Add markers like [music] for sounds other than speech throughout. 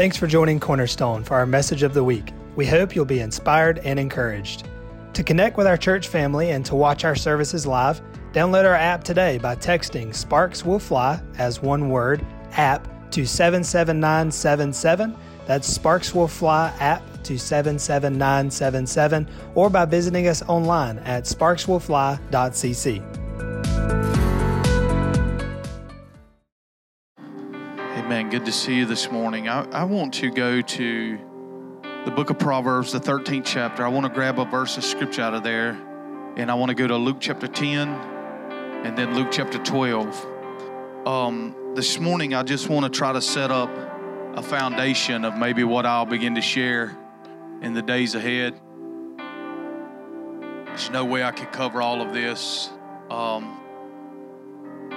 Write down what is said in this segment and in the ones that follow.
Thanks for joining Cornerstone for our message of the week. We hope you'll be inspired and encouraged. To connect with our church family and to watch our services live, download our app today by texting Sparks Will Fly as one word, app to 77977. That's Sparks Will Fly app to 77977 or by visiting us online at sparkswillfly.cc. Good to see you this morning. I, I want to go to the book of Proverbs, the 13th chapter. I want to grab a verse of scripture out of there, and I want to go to Luke chapter 10 and then Luke chapter 12. Um, this morning, I just want to try to set up a foundation of maybe what I'll begin to share in the days ahead. There's no way I could cover all of this um,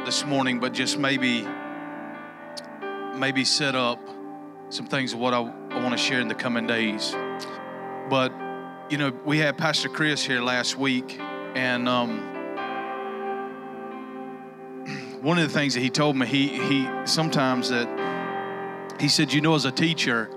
this morning, but just maybe maybe set up some things of what I, I want to share in the coming days. But you know, we had Pastor Chris here last week, and um, [clears throat] one of the things that he told me, he he sometimes that he said, you know, as a teacher,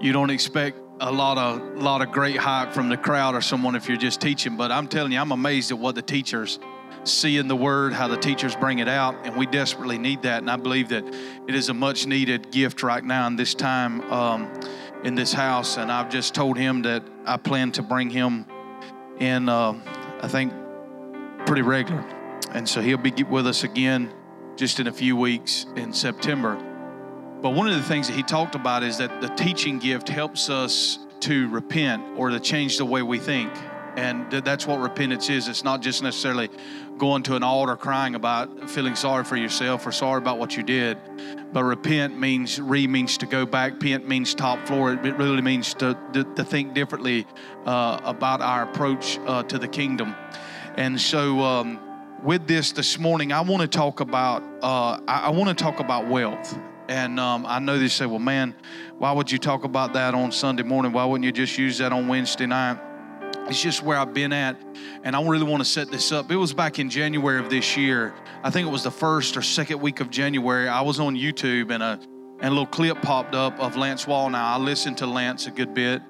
you don't expect a lot of lot of great hype from the crowd or someone if you're just teaching. But I'm telling you, I'm amazed at what the teachers see in the Word, how the teachers bring it out, and we desperately need that. And I believe that it is a much needed gift right now in this time um, in this house. And I've just told him that I plan to bring him in. Uh, I think pretty regular, and so he'll be with us again just in a few weeks in September. But one of the things that he talked about is that the teaching gift helps us to repent or to change the way we think. And that's what repentance is. It's not just necessarily going to an altar crying about feeling sorry for yourself or sorry about what you did. But repent means, re means to go back. Pent means top floor. It really means to, to, to think differently uh, about our approach uh, to the kingdom. And so, um, with this this morning, I want to talk about uh, I, I want to talk about wealth. And um, I know they say, well, man, why would you talk about that on Sunday morning? Why wouldn't you just use that on Wednesday night? It's just where I've been at, and I really want to set this up. It was back in January of this year. I think it was the first or second week of January. I was on YouTube, and a and a little clip popped up of Lance Wallnau. Now I listened to Lance a good bit,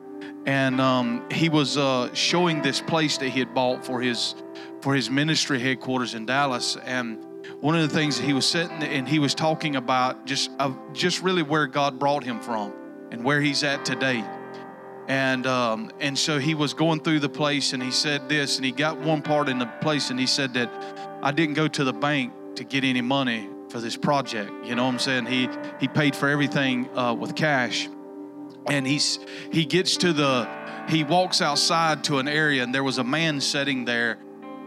and um, he was uh, showing this place that he had bought for his for his ministry headquarters in Dallas, and one of the things that he was sitting and he was talking about just uh, just really where God brought him from and where he's at today. And um, and so he was going through the place and he said this and he got one part in the place and he said that I didn't go to the bank to get any money for this project. You know what I'm saying? He he paid for everything uh, with cash. And he's he gets to the he walks outside to an area and there was a man sitting there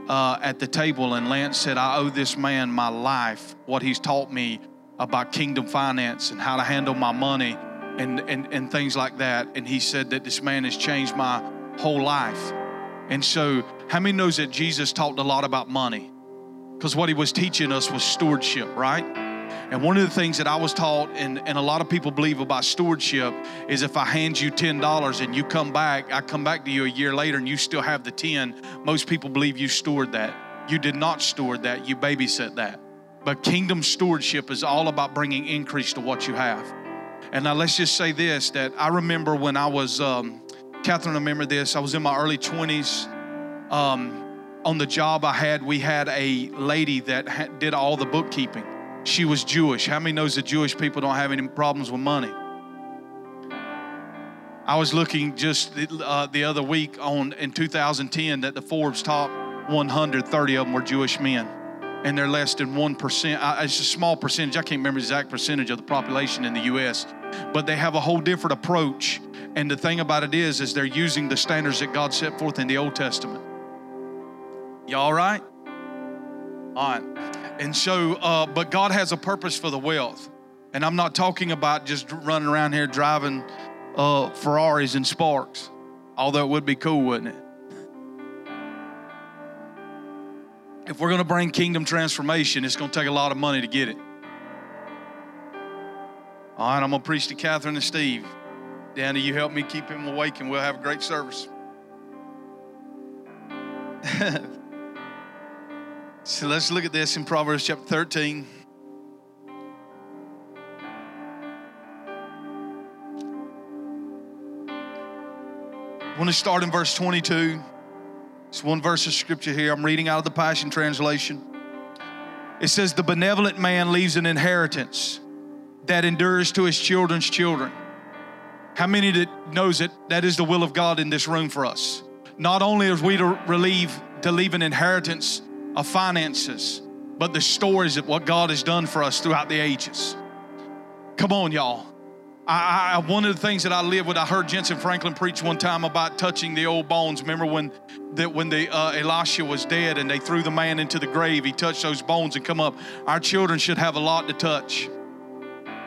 uh, at the table, and Lance said, I owe this man my life, what he's taught me about kingdom finance and how to handle my money and, and, and things like that. And he said that this man has changed my whole life. And so, how many knows that Jesus talked a lot about money? Because what he was teaching us was stewardship, right? And one of the things that I was taught, and, and a lot of people believe about stewardship, is if I hand you $10 and you come back, I come back to you a year later and you still have the 10, most people believe you stored that. You did not steward that, you babysit that. But kingdom stewardship is all about bringing increase to what you have. And now let's just say this that I remember when I was, um, Catherine, remember this, I was in my early 20s. Um, on the job I had, we had a lady that ha- did all the bookkeeping she was Jewish. How many knows that Jewish people don't have any problems with money? I was looking just uh, the other week on in 2010 that the Forbes top 130 of them were Jewish men, and they're less than one percent. It's a small percentage. I can't remember the exact percentage of the population in the U.S., but they have a whole different approach. And the thing about it is, is they're using the standards that God set forth in the Old Testament. You all right? All right. And so, uh, but God has a purpose for the wealth. And I'm not talking about just running around here driving uh, Ferraris and Sparks, although it would be cool, wouldn't it? If we're going to bring kingdom transformation, it's going to take a lot of money to get it. All right, I'm going to preach to Catherine and Steve. Danny, you help me keep him awake and we'll have a great service. [laughs] so let's look at this in Proverbs chapter 13. I want to start in verse 22. It's one verse of scripture here. I'm reading out of the Passion Translation. It says, The benevolent man leaves an inheritance that endures to his children's children. How many that knows it? That is the will of God in this room for us. Not only are we to relieve, to leave an inheritance of finances, but the stories of what God has done for us throughout the ages. Come on, y'all. I, I, one of the things that I live with, I heard Jentezen Franklin preach one time about touching the old bones. Remember when that when the uh, Elisha was dead and they threw the man into the grave, he touched those bones and come up. Our children should have a lot to touch.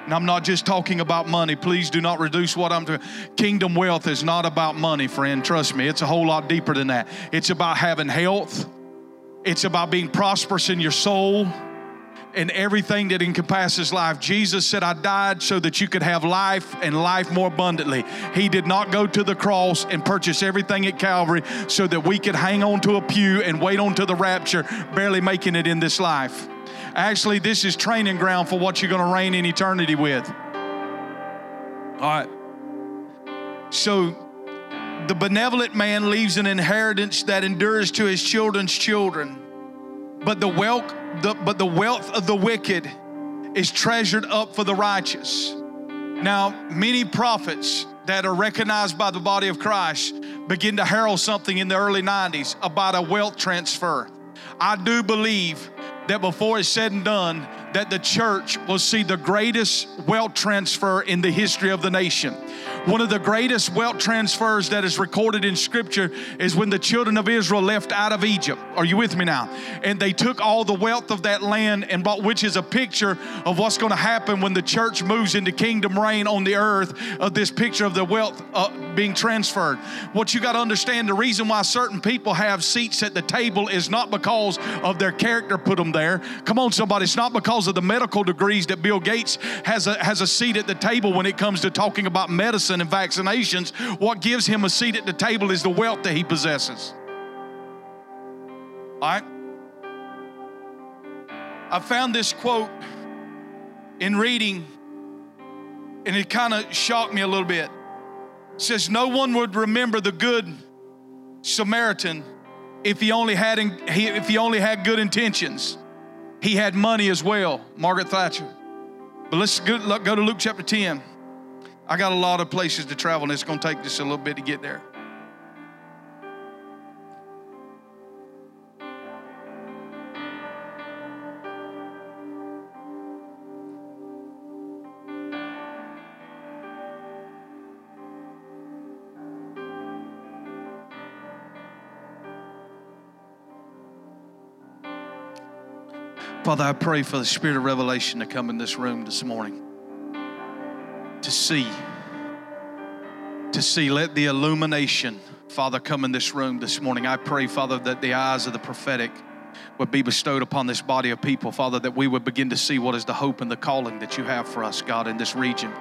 And I'm not just talking about money. Please do not reduce what I'm doing. Kingdom wealth is not about money, friend. Trust me, it's a whole lot deeper than that. It's about having health. It's about being prosperous in your soul and everything that encompasses life. Jesus said, I died so that you could have life and life more abundantly. He did not go to the cross and purchase everything at Calvary so that we could hang on to a pew and wait on to the rapture, barely making it in this life. Actually, this is training ground for what you're going to reign in eternity with. All right. So, the benevolent man leaves an inheritance that endures to his children's children, but the wealth the, but the wealth of the wicked is treasured up for the righteous. Now, many prophets that are recognized by the body of Christ begin to herald something in the early 90s about a wealth transfer. I do believe that before it's said and done, that the church will see the greatest wealth transfer in the history of the nation. One of the greatest wealth transfers that is recorded in Scripture is when the children of Israel left out of Egypt. Are you with me now? And they took all the wealth of that land and bought, which is a picture of what's going to happen when the church moves into kingdom reign on the earth. Of this picture of the wealth uh, being transferred. What you got to understand: the reason why certain people have seats at the table is not because of their character put them there. Come on, somebody! It's not because of the medical degrees that Bill Gates has a has a seat at the table when it comes to talking about medicine medicine and vaccinations. What gives him a seat at the table is the wealth that he possesses. All right? I found this quote in reading, and it kind of shocked me a little bit. It says, No one would remember the good Samaritan if he only had if he only had good intentions. He had money as well, Margaret Thatcher. But let's go, to Luke chapter 10. I got a lot of places to travel, and it's going to take just a little bit to get there. Father, I pray for the spirit of revelation to come in this room this morning to see. To see. Let the illumination, Father, come in this room this morning. I pray, Father, that the eyes of the prophetic would be bestowed upon this body of people, Father, that we would begin to see what is the hope and the calling that you have for us, God, in this region.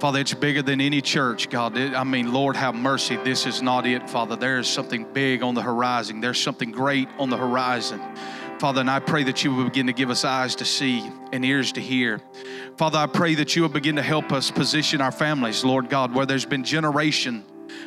Father, it's bigger than any church, God. I mean, Lord, have mercy. This is not it, Father. There is something big on the horizon. There's something great on the horizon. Father, and I pray that you will begin to give us eyes to see and ears to hear. Father, I pray that you will begin to help us position our families, Lord God, where there's been generation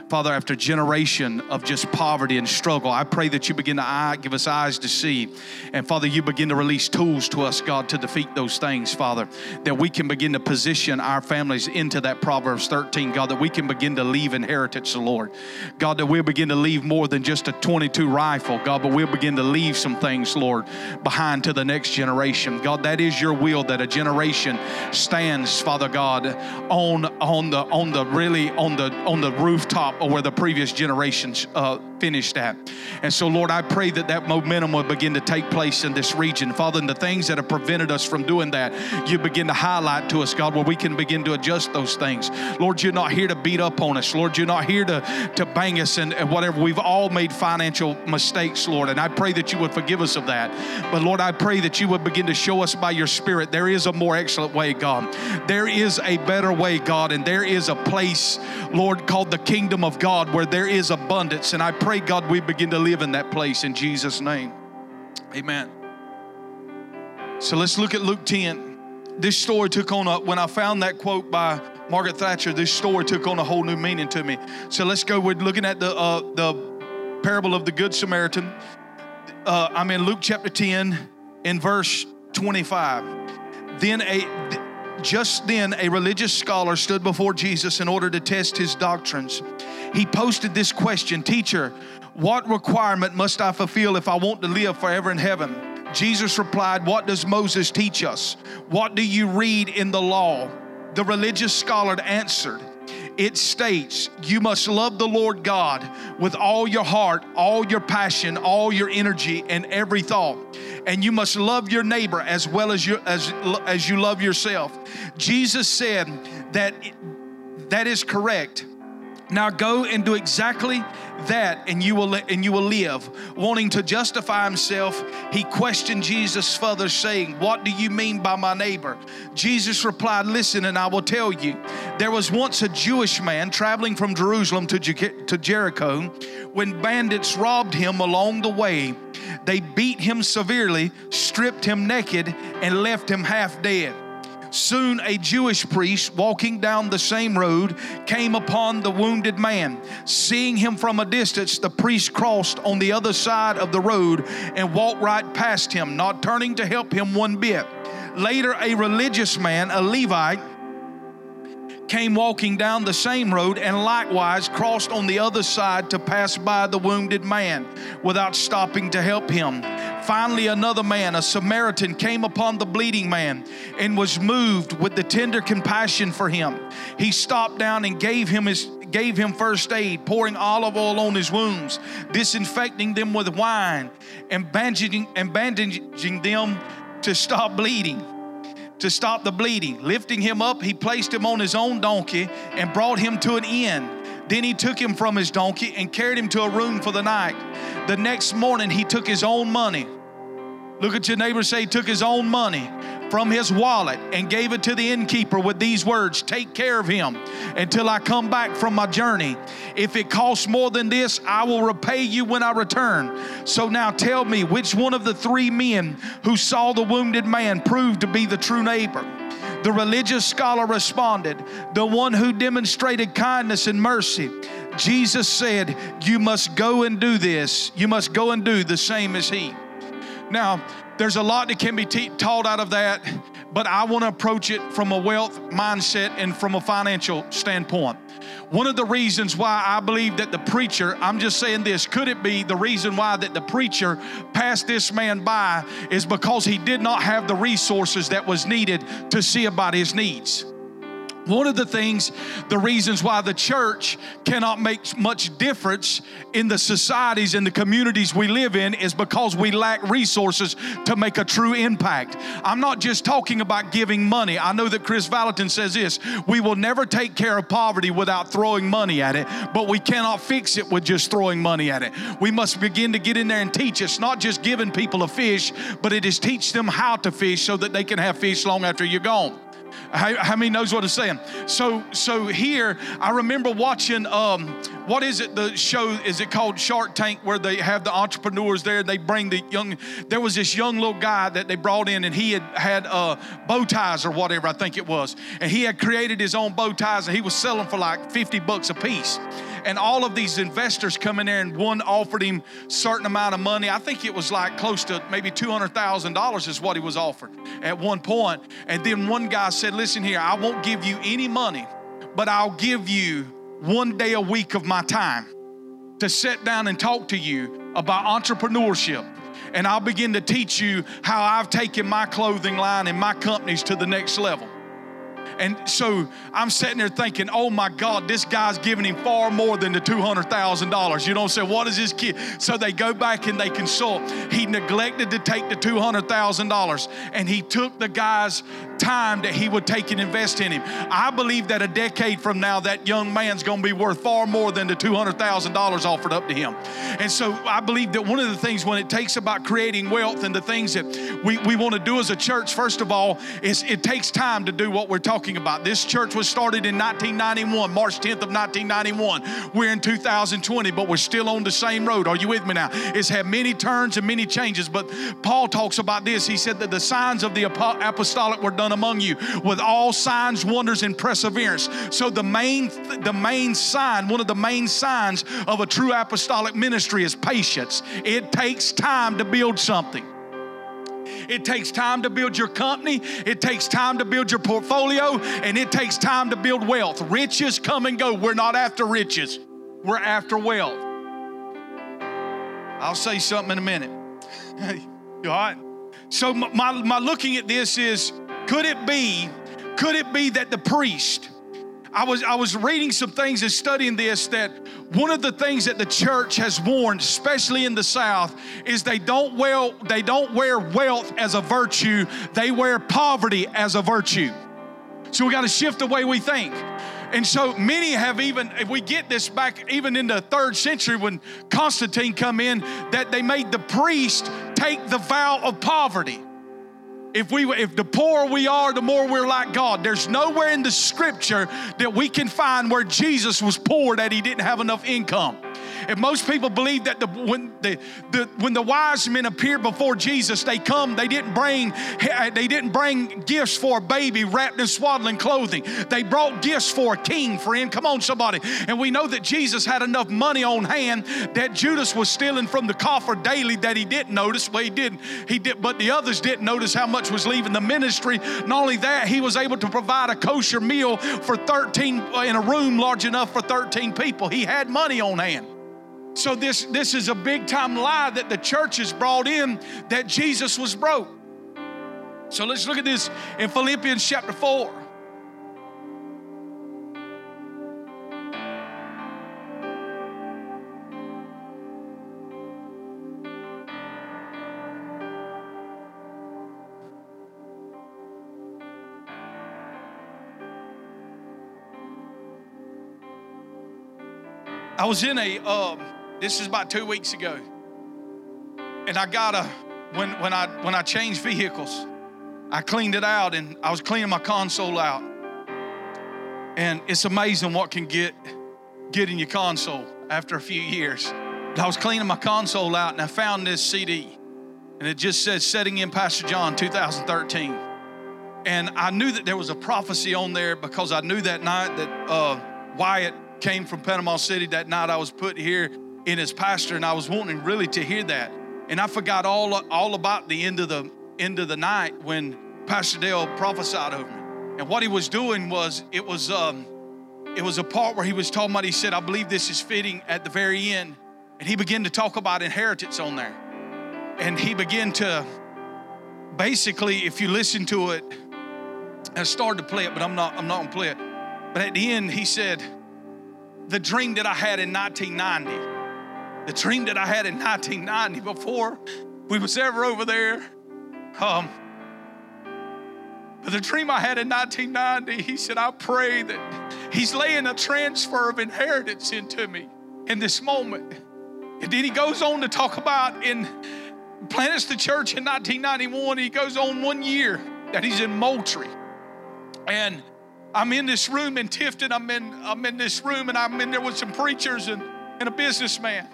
Father, after generation of just poverty and struggle, I pray that you begin to eye, give us eyes to see. And Father, you begin to release tools to us, God, to defeat those things, Father, that we can begin to position our families into that Proverbs 13, God, that we can begin to leave inheritance, Lord. God, that we'll begin to leave more than just a 22 rifle, God, but we'll begin to leave some things, Lord, behind to the next generation. God, that is your will that a generation stands, Father God, on on the on the really on the on the rooftop or where the previous generations uh, finished at. And so, Lord, I pray that that momentum will begin to take place in this region. Father, and the things that have prevented us from doing that, you begin to highlight to us, God, where we can begin to adjust those things. Lord, you're not here to beat up on us. Lord, you're not here to, to bang us and, whatever. We've all made financial mistakes, Lord, and I pray that you would forgive us of that. But Lord, I pray that you would begin to show us by your Spirit there is a more excellent way, God. There is a better way, God, and there is a place, Lord, called the kingdom of God where there is abundance. And I pray, God, we begin to live in that place in Jesus' name. Amen. So let's look at Luke 10. This story took on up when I found that quote by Margaret Thatcher, this story took on a whole new meaning to me. So let's go. We're looking at the uh, the parable of the Good Samaritan. Uh, I'm in Luke chapter 10, in verse 25. Then a just then a religious scholar stood before Jesus in order to test his doctrines. He posted this question, "Teacher, what requirement must I fulfill if I want to live forever in heaven?" Jesus replied, What does Moses teach us? What do you read in the law? The religious scholar answered, It states, You must love the Lord God with all your heart, all your passion, all your energy, and every thought. And you must love your neighbor as well as you, as, as you love yourself. Jesus said that that is correct. Now go and do exactly that and you will and you will live. Wanting to justify himself he questioned jesus further saying what do you mean by my neighbor? Jesus replied listen and i will tell you. There was once a jewish man traveling from jerusalem to, to jericho. When bandits robbed him along the way they beat him severely stripped him naked and left him half dead Soon a Jewish priest walking down the same road came upon the wounded man. Seeing him from a distance, the priest crossed on the other side of the road and walked right past him, not turning to help him one bit. Later, a religious man, a Levite, came walking down the same road and likewise crossed on the other side to pass by the wounded man without stopping to help him. Finally, another man, a Samaritan, came upon the bleeding man and was moved with the tender compassion for him. He stopped down and gave him his gave him first aid, pouring olive oil on his wounds, disinfecting them with wine, and bandaging, and bandaging them to stop bleeding to stop the bleeding. Lifting him up, he placed him on his own donkey and brought him to an inn. Then he took him from his donkey and carried him to a room for the night. The next morning, he took his own money. Look at your neighbor say, he took his own money from his wallet and gave it to the innkeeper with these words Take care of him until I come back from my journey. If it costs more than this, I will repay you when I return. So now tell me, which one of the three men who saw the wounded man proved to be the true neighbor? The religious scholar responded, The one who demonstrated kindness and mercy. Jesus said, You must go and do this. You must go and do the same as he. Now, there's a lot that can be te- taught out of that, but I want to approach it from a wealth mindset and from a financial standpoint. One of the reasons why I believe that the preacher, I'm just saying this, could it be the reason why that the preacher passed this man by is because he did not have the resources that was needed to see about his needs. One of the things, the reasons why the church cannot make much difference in the societies and the communities we live in is because we lack resources to make a true impact. I'm not just talking about giving money. I know that Kris Vallotton says this we will never take care of poverty without throwing money at it, but we cannot fix it with just throwing money at it. We must begin to get in there and teach. It's not just giving people a fish, but it is teach them how to fish so that they can have fish long after you're gone. How, how many knows what I'm saying? So, so here I remember watching. Um, what is it? The show is it called Shark Tank, where they have the entrepreneurs there. They bring the young. There was this young little guy that they brought in, and he had had uh, bow ties or whatever I think it was, and he had created his own bow ties, and he was selling for like 50 bucks a piece and all of these investors come in there and one offered him certain amount of money. I think it was like close to maybe $200000 is what he was offered at one point. And then one guy said listen here i won't give you any money but i'll give you one day a week of my time to sit down and talk to you about entrepreneurship. And I'll begin to teach you how I've taken my clothing line and my companies to the next level. And so I'm sitting there thinking, oh my God, this guy's giving him far more than the $200,000. You know, say, what is this kid? So they go back and they consult. He neglected to take the $200,000 and he took the guy's time that he would take and invest in him. I believe that a decade from now, that young man's going to be worth far more than the $200,000 offered up to him. And so I believe that one of the things when it takes about creating wealth and the things that we, we want to do as a church, first of all, is it takes time to do what we're talking about. This church was started in 1991, March 10th of 1991. We're in 2020, but we're still on the same road. Are you with me now? It's had many turns and many changes, but Paul talks about this. He said that the signs of the apostolic were done among you with all signs, wonders, and perseverance. So the main, the main sign, one of the main signs of a true apostolic ministry is patience. It takes time to build something. It takes time to build your company, it takes time to build your portfolio, and it takes time to build wealth. Riches come and go. We're not after riches, we're after wealth. I'll say something in a minute. [laughs] all right? So my, my looking at this is could it be, could it be that the priest, I was I was reading some things and studying this that one of the things that the church has warned, especially in the South, is they don't wear they don't wear wealth as a virtue, they wear poverty as a virtue. So we got to shift the way we think. And so many have even, if we get this back even in the third century when Constantine come in, that they made the priest take the vow of poverty. If we if the poorer we are, the more we're like God. There's nowhere in the scripture that we can find where Jesus was poor that he didn't have enough income. And most people believe that the, when, the, the, when the wise men appeared before Jesus, they come, they didn't bring they didn't bring gifts for a baby wrapped in swaddling clothing. They brought gifts for a king, friend. Come on, somebody. And we know that Jesus had enough money on hand that Judas was stealing from the coffer daily that he didn't notice. Well, he didn't. He did, but the others didn't notice how much was leaving the ministry. Not only that, he was able to provide a kosher meal for 13 in a room large enough for 13 people. He had money on hand. So this this is a big time lie that the church has brought in that Jesus was broke. So let's look at this in Philippians chapter 4. I was in a um, this is about two weeks ago. And I got a, when, when, I, when I changed vehicles, I cleaned it out and I was cleaning my console out. And it's amazing what can get, get in your console after a few years. I was cleaning my console out and I found this CD. And it just says, Setting in Pastor John 2013. And I knew that there was a prophecy on there because I knew that night that uh, Wyatt came from Panama City that night I was put here in his pastor, and I was wanting really to hear that. And I forgot all, all about the end of the end of the night when Pastor Dale prophesied over me. And what he was doing was it was um, it was a part where he was talking about. He said, "I believe this is fitting at the very end," and he began to talk about inheritance on there. And he began to basically, if you listen to it, I started to play it, but I'm not I'm not gonna play it. But at the end, he said, "The dream that I had in 1990." The dream that I had in 1990 before we was ever over there. Um, but the dream I had in 1990, he said, I pray that he's laying a transfer of inheritance into me in this moment. And then he goes on to talk about in plants the church in 1991. He goes on one year that he's in Moultrie. And I'm in this room in Tifton. I'm in, I'm in this room and I'm in there with some preachers and, and a businessman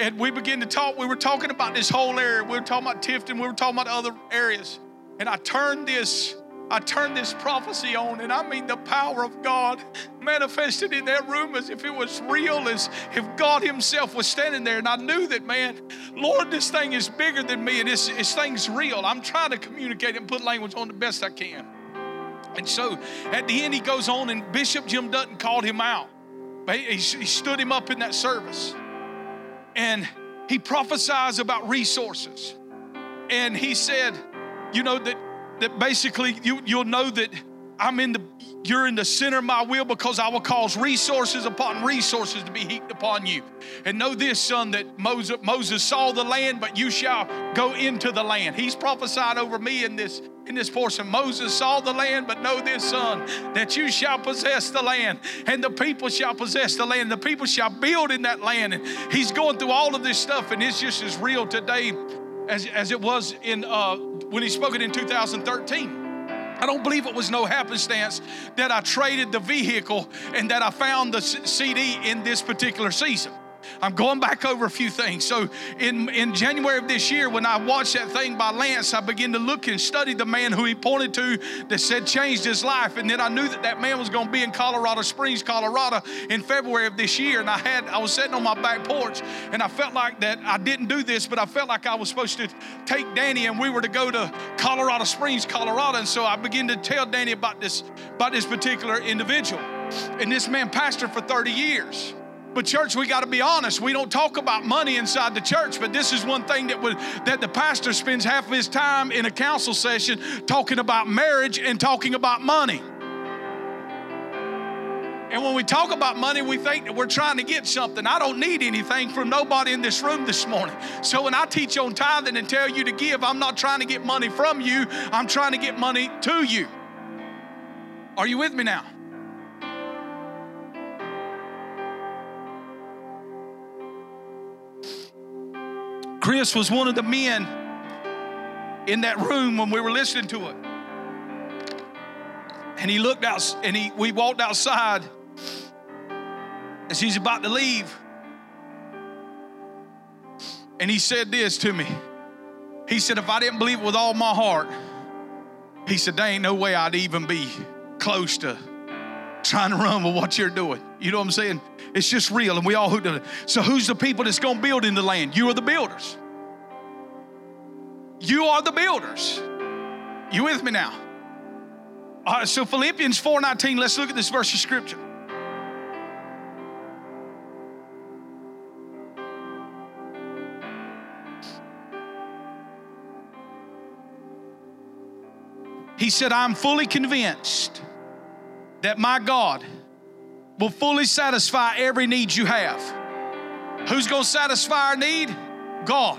and we began to talk. We were talking about this whole area. We were talking about Tifton. We were talking about other areas. And I turned this, I turned this prophecy on, and I mean the power of God manifested in that room as if it was real, as if God Himself was standing there. And I knew that, man, Lord, this thing is bigger than me, and this, this thing's real. I'm trying to communicate and put language on the best I can. And so at the end, he goes on, and Bishop Jim Dutton called him out. He, he stood him up in that service and he prophesies about resources. And he said, you know, that, that basically you, you'll know that I'm in the you're in the center of my will because I will cause resources upon resources to be heaped upon you. And know this, son, that Moses, Moses saw the land, but you shall go into the land. He's prophesied over me in this in this portion. Moses saw the land, but know this, son, that you shall possess the land, and the people shall possess the land. The people shall build in that land. And he's going through all of this stuff, and it's just as real today as, as it was in uh, when he spoke it in 2013. I don't believe it was no happenstance that I traded the vehicle and that I found the CD in this particular season. I'm going back over a few things. So in, in January of this year, when I watched that thing by Lance, I began to look and study the man who he pointed to that said changed his life. And then I knew that that man was going to be in Colorado Springs, Colorado in February of this year. And I had, I was sitting on my back porch and I felt like that I didn't do this, but I felt like I was supposed to take Danny and we were to go to Colorado Springs, Colorado. And so I began to tell Danny about this, about this particular individual. And this man pastored for 30 years. But church, we got to be honest. We don't talk about money inside the church, but this is one thing that would that the pastor spends half of his time in a council session talking about marriage and talking about money. And when we talk about money, we think that we're trying to get something. I don't need anything from nobody in this room this morning. So when I teach on tithing and tell you to give, I'm not trying to get money from you, I'm trying to get money to you. Are you with me now? Chris was one of the men in that room when we were listening to it. And he looked out and he we walked outside as he's about to leave. And he said this to me. He said, if I didn't believe it with all my heart, he said, there ain't no way I'd even be close to trying to run with what you're doing. You know what I'm saying? It's just real, and we all hooked it. So, who's the people that's to build in the land? You are the builders. You are the builders. You with me now? All right, so Philippians 4:19, let's look at this verse of scripture. He said, I'm fully convinced that my God will fully satisfy every need you have. Who's going to satisfy our need? God.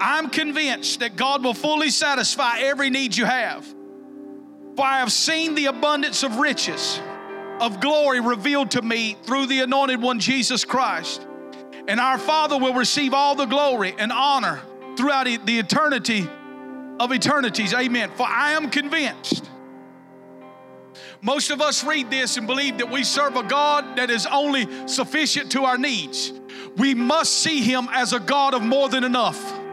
I'm convinced that God will fully satisfy every need you have. For I have seen the abundance of riches, of glory revealed to me through the anointed one, Jesus Christ. And our Father will receive all the glory and honor throughout the eternity of eternities. Amen. For I am convinced most of us read this and believe that we serve a God that is only sufficient to our needs. We must see Him as a God of more than enough.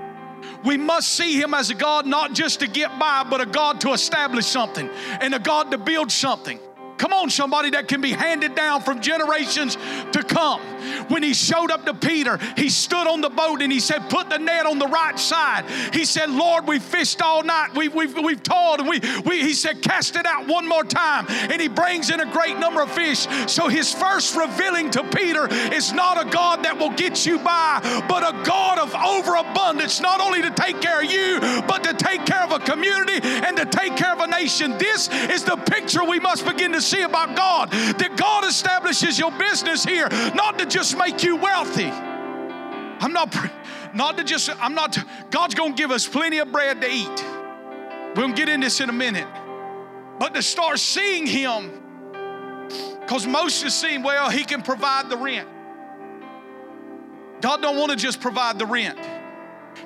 We must see Him as a God not just to get by, but a God to establish something and a God to build something. Come on, somebody that can be handed down from generations to come. When he showed up to Peter, he stood on the boat and he said, Put the net on the right side. He said, Lord, we fished all night. We, we've, we've toiled. And we, we, he said, Cast it out one more time. And he brings in a great number of fish. So his first revealing to Peter is not a God that will get you by, but a God of overabundance, not only to take care of you, but to take care of a community and to take care of a nation. This is the picture we must begin to see about God that God establishes your business here, not to just make you wealthy. I'm not, not to just, I'm not, God's gonna give us plenty of bread to eat. Gonna get in this in a minute. But to start seeing Him, because most is seeing, well, He can provide the rent. God don't want to just provide the rent.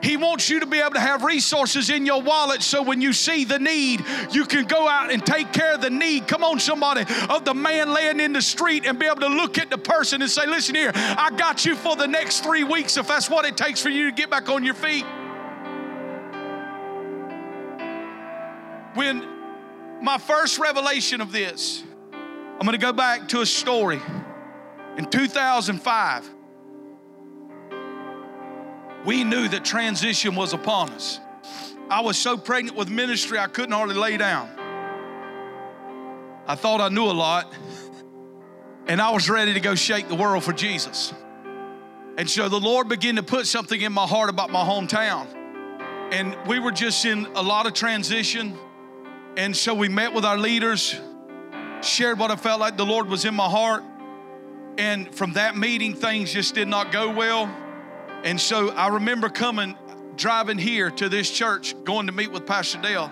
He wants you to be able to have resources in your wallet so when you see the need, you can go out and take care of the need. Come on, somebody, of the man laying in the street and be able to look at the person and say, Listen here, I got you for the next three weeks if that's what it takes for you to get back on your feet. When my first revelation of this, I'm going to go back to a story in 2005 we knew that transition was upon us. I was so pregnant with ministry, I couldn't hardly lay down. I thought I knew a lot, and I was ready to go shake the world for Jesus. And so the Lord began to put something in my heart about my hometown. And we were just in a lot of transition. And so we met with our leaders, shared what I felt like the Lord was in my heart. And from that meeting, things just did not go well. And so I remember coming, driving here to this church, going to meet with Pastor Dale.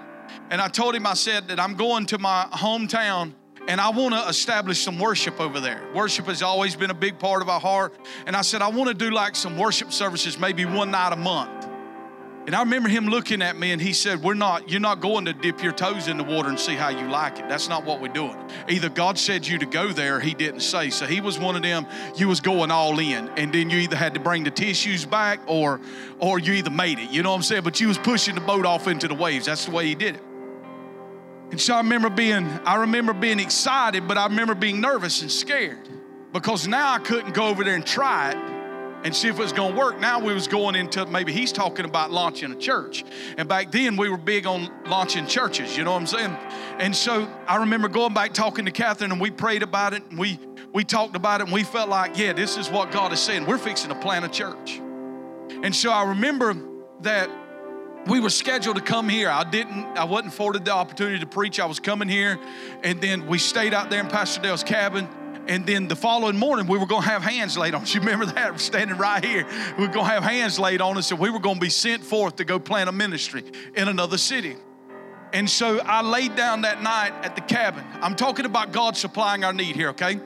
And I told him, I said that I'm going to my hometown and I want to establish some worship over there. Worship has always been a big part of our heart. And I said, I want to do like some worship services maybe one night a month. And I remember him looking at me and he said, We're not, you're not going to dip your toes in the water and see how you like it. That's not what we're doing. Either God said you to go there, he didn't say. So he was one of them, you was going all in. And then you either had to bring the tissues back or or you either made it. You know what I'm saying? But you was pushing the boat off into the waves. That's the way he did it. And so I remember being, I remember being excited, but I remember being nervous and scared. Because now I couldn't go over there and try it and see if it was going to work. Now we was going into maybe he's talking about launching a church. And back then we were big on launching churches, you know what I'm saying? And so I remember going back talking to Catherine and we prayed about it and we we talked about it and we felt like, yeah, this is what God is saying. We're fixing to plant a church. And so I remember that we were scheduled to come here. I didn't, I wasn't afforded the opportunity to preach. I was coming here, and then we stayed out there in Pastor Dale's cabin and then the following morning, we were going to have hands laid on us. [laughs] You remember that? We're standing right here. We were going to have hands laid on us, and we were going to be sent forth to go plant a ministry in another city. And so I laid down that night at the cabin. I'm talking about God supplying our need here, okay?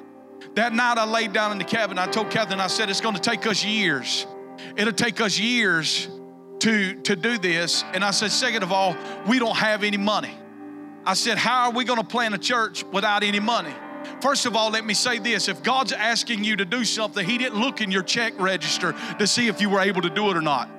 That night I laid down in the cabin. I told Catherine, I said, it's going to take us years. It'll take us years to, to do this. And I said, second of all, we don't have any money. I said, how are we going to plant a church without any money? First of all, let me say this if God's asking you to do something, He didn't look in your check register to see if you were able to do it or not.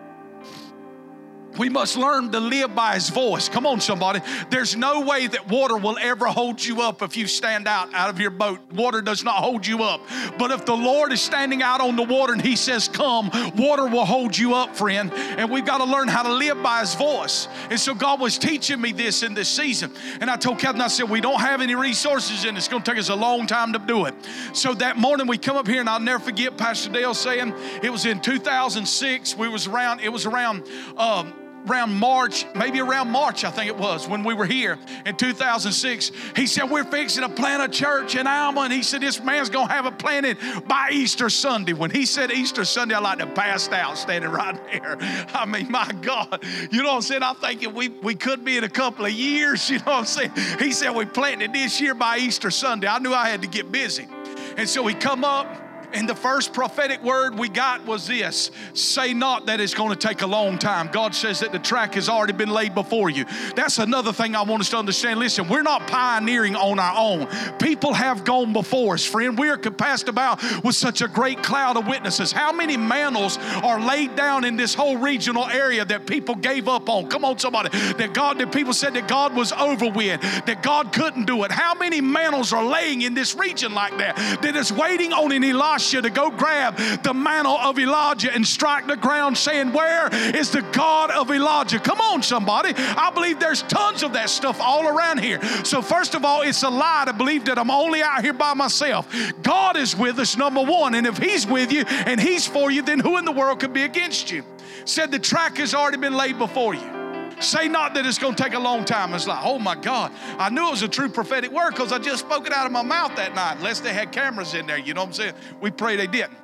We must learn to live by His voice. Come on, somebody. There's no way that water will ever hold you up if you stand out out of your boat. Water does not hold you up. But if the Lord is standing out on the water and He says, Come, water will hold you up, friend. And we've got to learn how to live by His voice. And so God was teaching me this in this season. And I told Kevin, I said, We don't have any resources and it's going to take us a long time to do it. So that morning we come up here and I'll never forget Pastor Dale saying it was in 2006. We was around, it was around, um, around March, maybe around March, I think it was, when we were here in 2006. He said, We're fixing to plant a church in Alma. And he said, This man's going to have it planted by Easter Sunday. When he said Easter Sunday, I like to passed out standing right there. I mean, my God. You know what I'm saying? I'm thinking we, we could be in a couple of years. You know what I'm saying? He said, We planted this year by Easter Sunday. I knew I had to get busy. And so we come up and the first prophetic word we got was this say not that it's going to take a long time. God says that the track has already been laid before you. That's another thing I want us to understand. Listen, we're not pioneering on our own. People have gone before us, friend. We are compassed about with such a great cloud of witnesses. How many mantles are laid down in this whole regional area that people gave up on? Come on, somebody. That God, that people said that God was over with, that God couldn't do it. How many mantles are laying in this region like that? That is waiting on an Elijah Elisha to go grab the mantle of Elijah and strike the ground, saying, Where is the God of Elijah? Come on, somebody. I believe there's tons of that stuff all around here. So, first of all, it's a lie to believe that I'm only out here by myself. God is with us, number one. And if He's with you and He's for you, then who in the world could be against you? Said the track has already been laid before you. Say not that it's going to take a long time. It's like, oh my God, I knew it was a true prophetic word because I just spoke it out of my mouth that night, unless they had cameras in there. You know what I'm saying? We pray they didn't.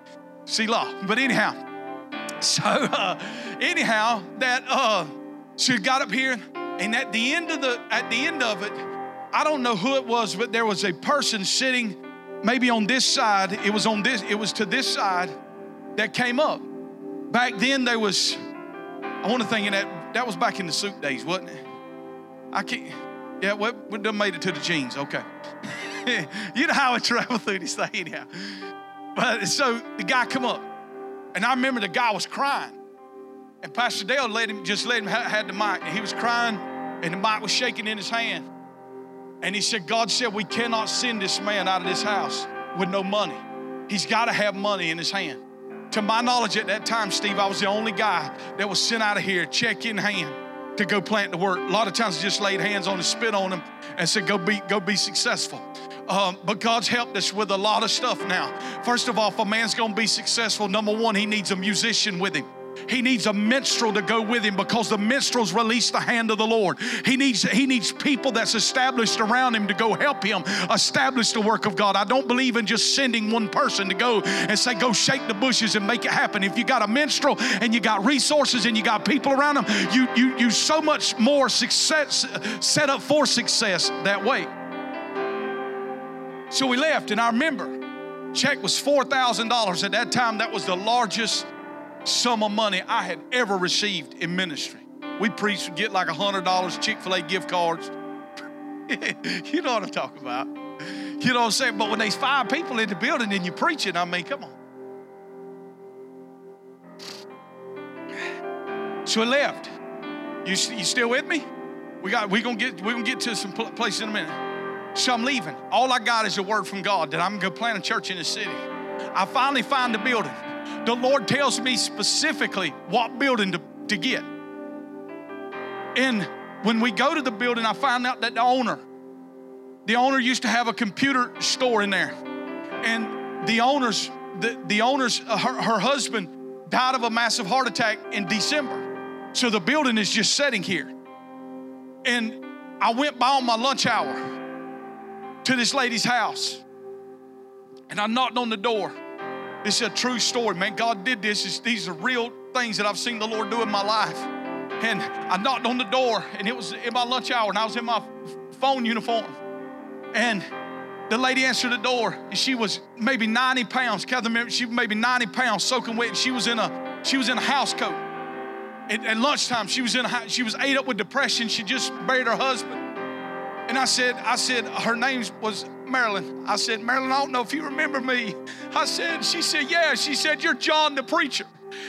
Selah. But anyhow, [laughs] so uh, anyhow, that uh, she got up here, and at the end of the at the end of it, I don't know who it was, but there was a person sitting maybe on this side. It was on this. It was to this side that came up. Back then, there was. I want to think in that that was back in the suit days, wasn't it? I can't. Yeah, we, we done made it to the jeans. Okay. [laughs] you know how I travel through this thing anyhow. But so the guy come up, and I remember the guy was crying, and Pastor Dale let him just let him ha- had the mic, and he was crying, and the mic was shaking in his hand, and he said, "God said we cannot send this man out of this house with no money. He's got to have money in his hand." To my knowledge at that time, Steve, I was the only guy that was sent out of here, check in hand, to go plant the work. A lot of times just laid hands on and spit on them and said, go be, go be successful. Um, but God's helped us with a lot of stuff now. First of all, if a man's gonna be successful, number one, he needs a musician with him. He needs a minstrel to go with him because the minstrels release the hand of the Lord. He needs, he needs people that's established around him to go help him establish the work of God. I don't believe in just sending one person to go and say, go shake the bushes and make it happen. If you got a minstrel and you got resources and you got people around them, you you you so much more success set up for success that way. So we left, and I remember check was four thousand dollars at that time. That was the largest sum of money I had ever received in ministry. We preach, get like $100 Chick fil A gift cards. [laughs] you know what I'm talking about. You know what I'm saying? But when there's five people in the building and you're preaching, I mean, come on. So we left. You, you still with me? We got we gonna get we gonna get to some place in a minute. So I'm leaving. All I got is a word from God that I'm gonna plant a church in the city. I finally find the building. The Lord tells me specifically what building to, to get. And when we go to the building, I find out that the owner, the owner used to have a computer store in there. And the owner's, the, the owner's, uh, her, her husband died of a massive heart attack in December. So the building is just sitting here. And I went by on my lunch hour to this lady's house. And I knocked on the door. This is a true story, man. God did this. these are real things that I've seen the Lord do in my life. And I knocked on the door, and it was in my lunch hour, and I was in my phone uniform. And the lady answered the door, and she was maybe 90 pounds. Catherine, she was maybe 90 pounds, soaking wet. She was in a she was in a house coat. At, at lunchtime, she was in a she was ate up with depression. She just buried her husband. And I said, I said, her name was Marilyn. I said, Marilyn, I don't know if you remember me. I said, she said, yeah. She said, you're John the preacher.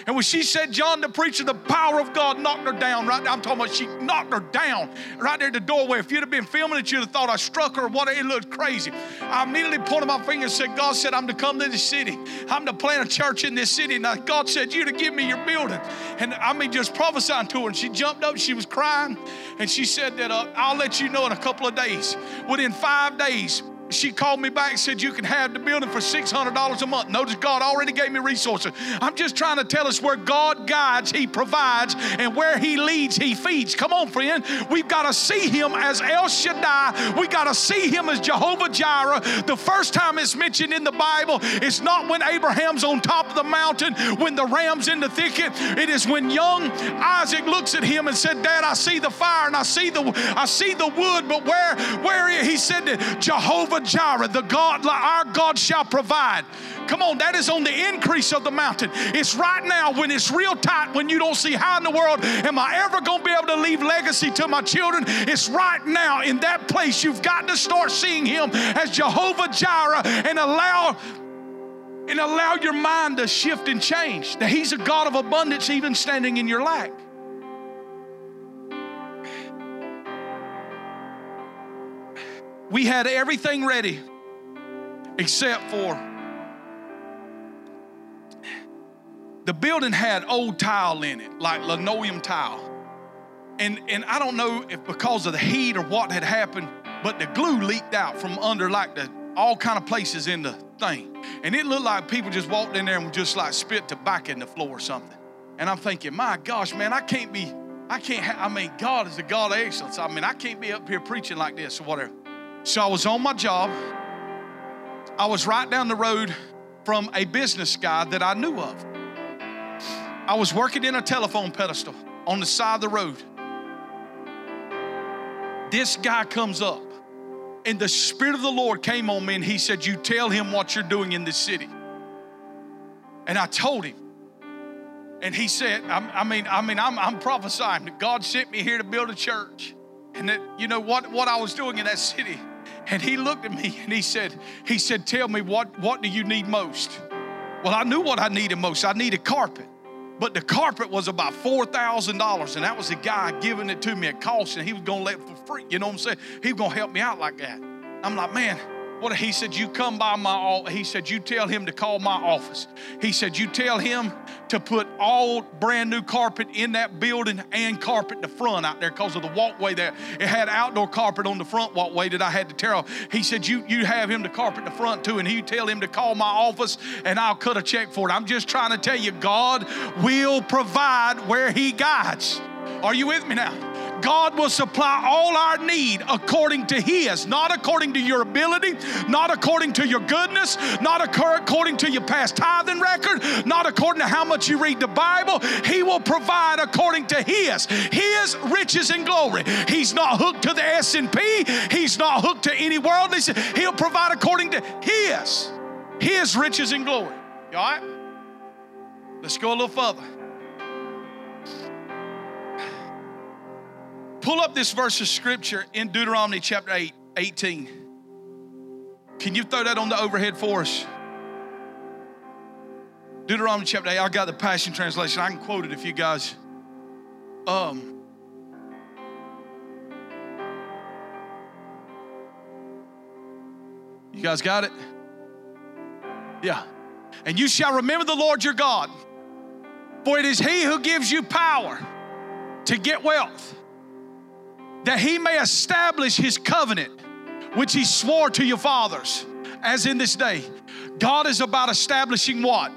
And when she said John the preacher, the power of God knocked her down right I'm talking about she knocked her down right there at the doorway. If you'd have been filming it, you'd have thought I struck her or what. It looked crazy. I immediately pointed my finger and said, God said, I'm to come to this city. I'm to plant a church in this city. Now, God said, You to give me your building. And I mean, just prophesying to her. And she jumped up, she was crying. And she said that uh, I'll let you know in a couple of days. Within five days, she called me back and said, You can have the building for $600 a month. Notice God already gave me resources. I'm just trying to tell us where God guides, He provides, and where He leads, He feeds. Come on, friend. We've got to see Him as El Shaddai. We've got to see Him as Jehovah Jireh. The first time it's mentioned in the Bible, it's not when Abraham's on top of the mountain, when the ram's in the thicket. It is when young Isaac looks at him and said, Dad, I see the fire and I see the I see the wood, but where, where he said that Jehovah Jehovah Jireh, the God, our God shall provide. Come on, that is on the increase of the mountain. It's right now when it's real tight, when you don't see how in the world am I ever going to be able to leave legacy to my children. It's right now in that place you've got to start seeing Him as Jehovah Jireh and allow and allow your mind to shift and change. That He's a God of abundance, even standing in your lack. We had everything ready except for the building had old tile in it, like linoleum tile. And, and I don't know if because of the heat or what had happened, but the glue leaked out from under like the all kind of places in the thing. And it looked like people just walked in there and just like spit tobacco in the floor or something. And I'm thinking, my gosh, man, I can't be, I can't, ha- I mean, God is a God of excellence. I mean, I can't be up here preaching like this or whatever. So I was on my job. I was right down the road from a business guy that I knew of. I was working in a telephone pedestal on the side of the road. This guy comes up, and the Spirit of the Lord came on me, and he said, You tell him what you're doing in this city. And I told him. And he said, I, mean, I mean, I'm, I'm prophesying that God sent me here to build a church. And that, you know, what, what I was doing in that city and he looked at me and he said, he said, tell me what, what do you need most? Well, I knew what I needed most. I needed carpet. But the carpet was about $4,000, and that was the guy giving it to me at cost, and he was gonna let it for free. You know what I'm saying? He was gonna help me out like that. I'm like, man, what he said, you come by my he said, you tell him to call my office. He said, you tell him to put all brand new carpet in that building and carpet the front out there because of the walkway there. It had outdoor carpet on the front walkway that I had to tear off. He said, you, you have him to carpet the front too, and you tell him to call my office and I'll cut a check for it. I'm just trying to tell you, God will provide where he guides. Are you with me now? God will supply all our need according to His, not according to your ability, not according to your goodness, not according to your past tithing record, not according to how much you read the Bible. He will provide according to His, His riches and glory. He's not hooked to the S&P. He's not hooked to any worldly. He'll provide according to His, His riches and glory. You all right? Let's go a little further. Pull up this verse of scripture in Deuteronomy chapter 8, 18. Can you throw that on the overhead for us? Deuteronomy chapter 8, I got the Passion Translation. I can quote it if you guys. Um, you guys got it? Yeah. And you shall remember the Lord your God, for it is He who gives you power to get wealth, that He may establish His covenant, which He swore to your fathers, as in this day. God is about establishing what?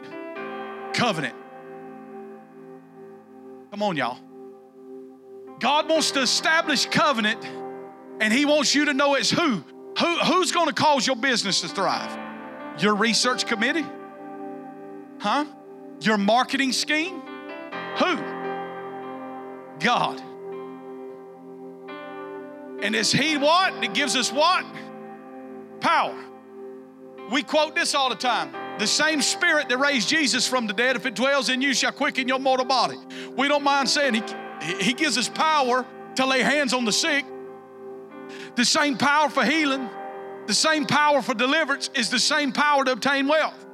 Covenant. Come on, y'all. God wants to establish covenant, and He wants you to know it's who. Who who's going to cause your business to thrive? Your research committee? Huh? Your marketing scheme? Who? God. And is He what? That gives us what? Power. We quote this all the time. The same spirit that raised Jesus from the dead, if it dwells in you, shall quicken your mortal body. We don't mind saying He, he gives us power to lay hands on the sick. The same power for healing, the same power for deliverance is the same power to obtain wealth.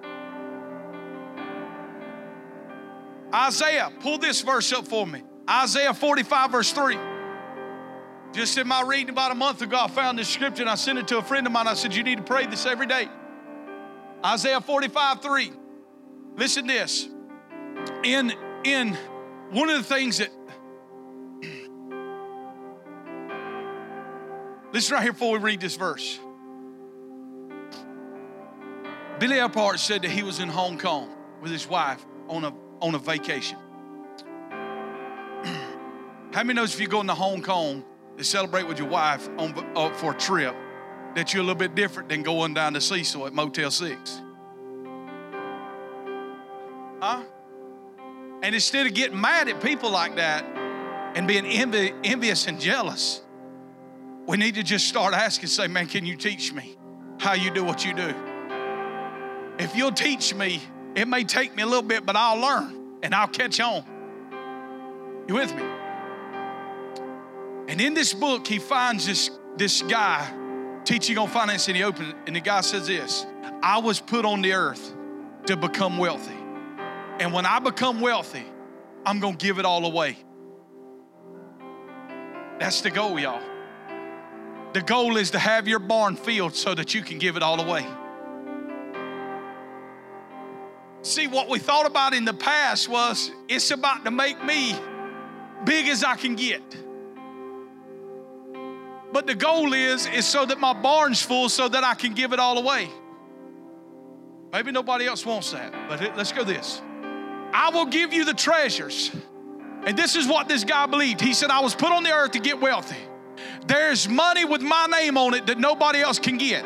Isaiah, pull this verse up for me. Isaiah 45, verse 3. Just in my reading about a month ago, I found this scripture and I sent it to a friend of mine. I said, You need to pray this every day. Isaiah 45, 3. Listen this. In, in one of the things that listen right here before we read this verse. Billy Epperhart said that he was in Hong Kong with his wife on a on a vacation. [clears throat] How many knows if you go into Hong Kong to celebrate with your wife on, uh, for a trip, that you're a little bit different than going down to Cecil at Motel 6? Huh? And instead of getting mad at people like that and being envy, envious and jealous, we need to just start asking, say, man, can you teach me how you do what you do? If you'll teach me, it may take me a little bit, but I'll learn and I'll catch on. You with me? And in this book, he finds this, this guy teaching on finance and he opened it, and the guy says this I was put on the earth to become wealthy. And when I become wealthy, I'm gonna give it all away. That's the goal, y'all. The goal is to have your barn filled so that you can give it all away. See, what we thought about in the past was it's about to make me big as I can get. But the goal is is so that my barn's full so that I can give it all away. Maybe nobody else wants that, but let's go this. I will give you the treasures. And this is what this guy believed. He said, I was put on the earth to get wealthy. There's money with my name on it that nobody else can get.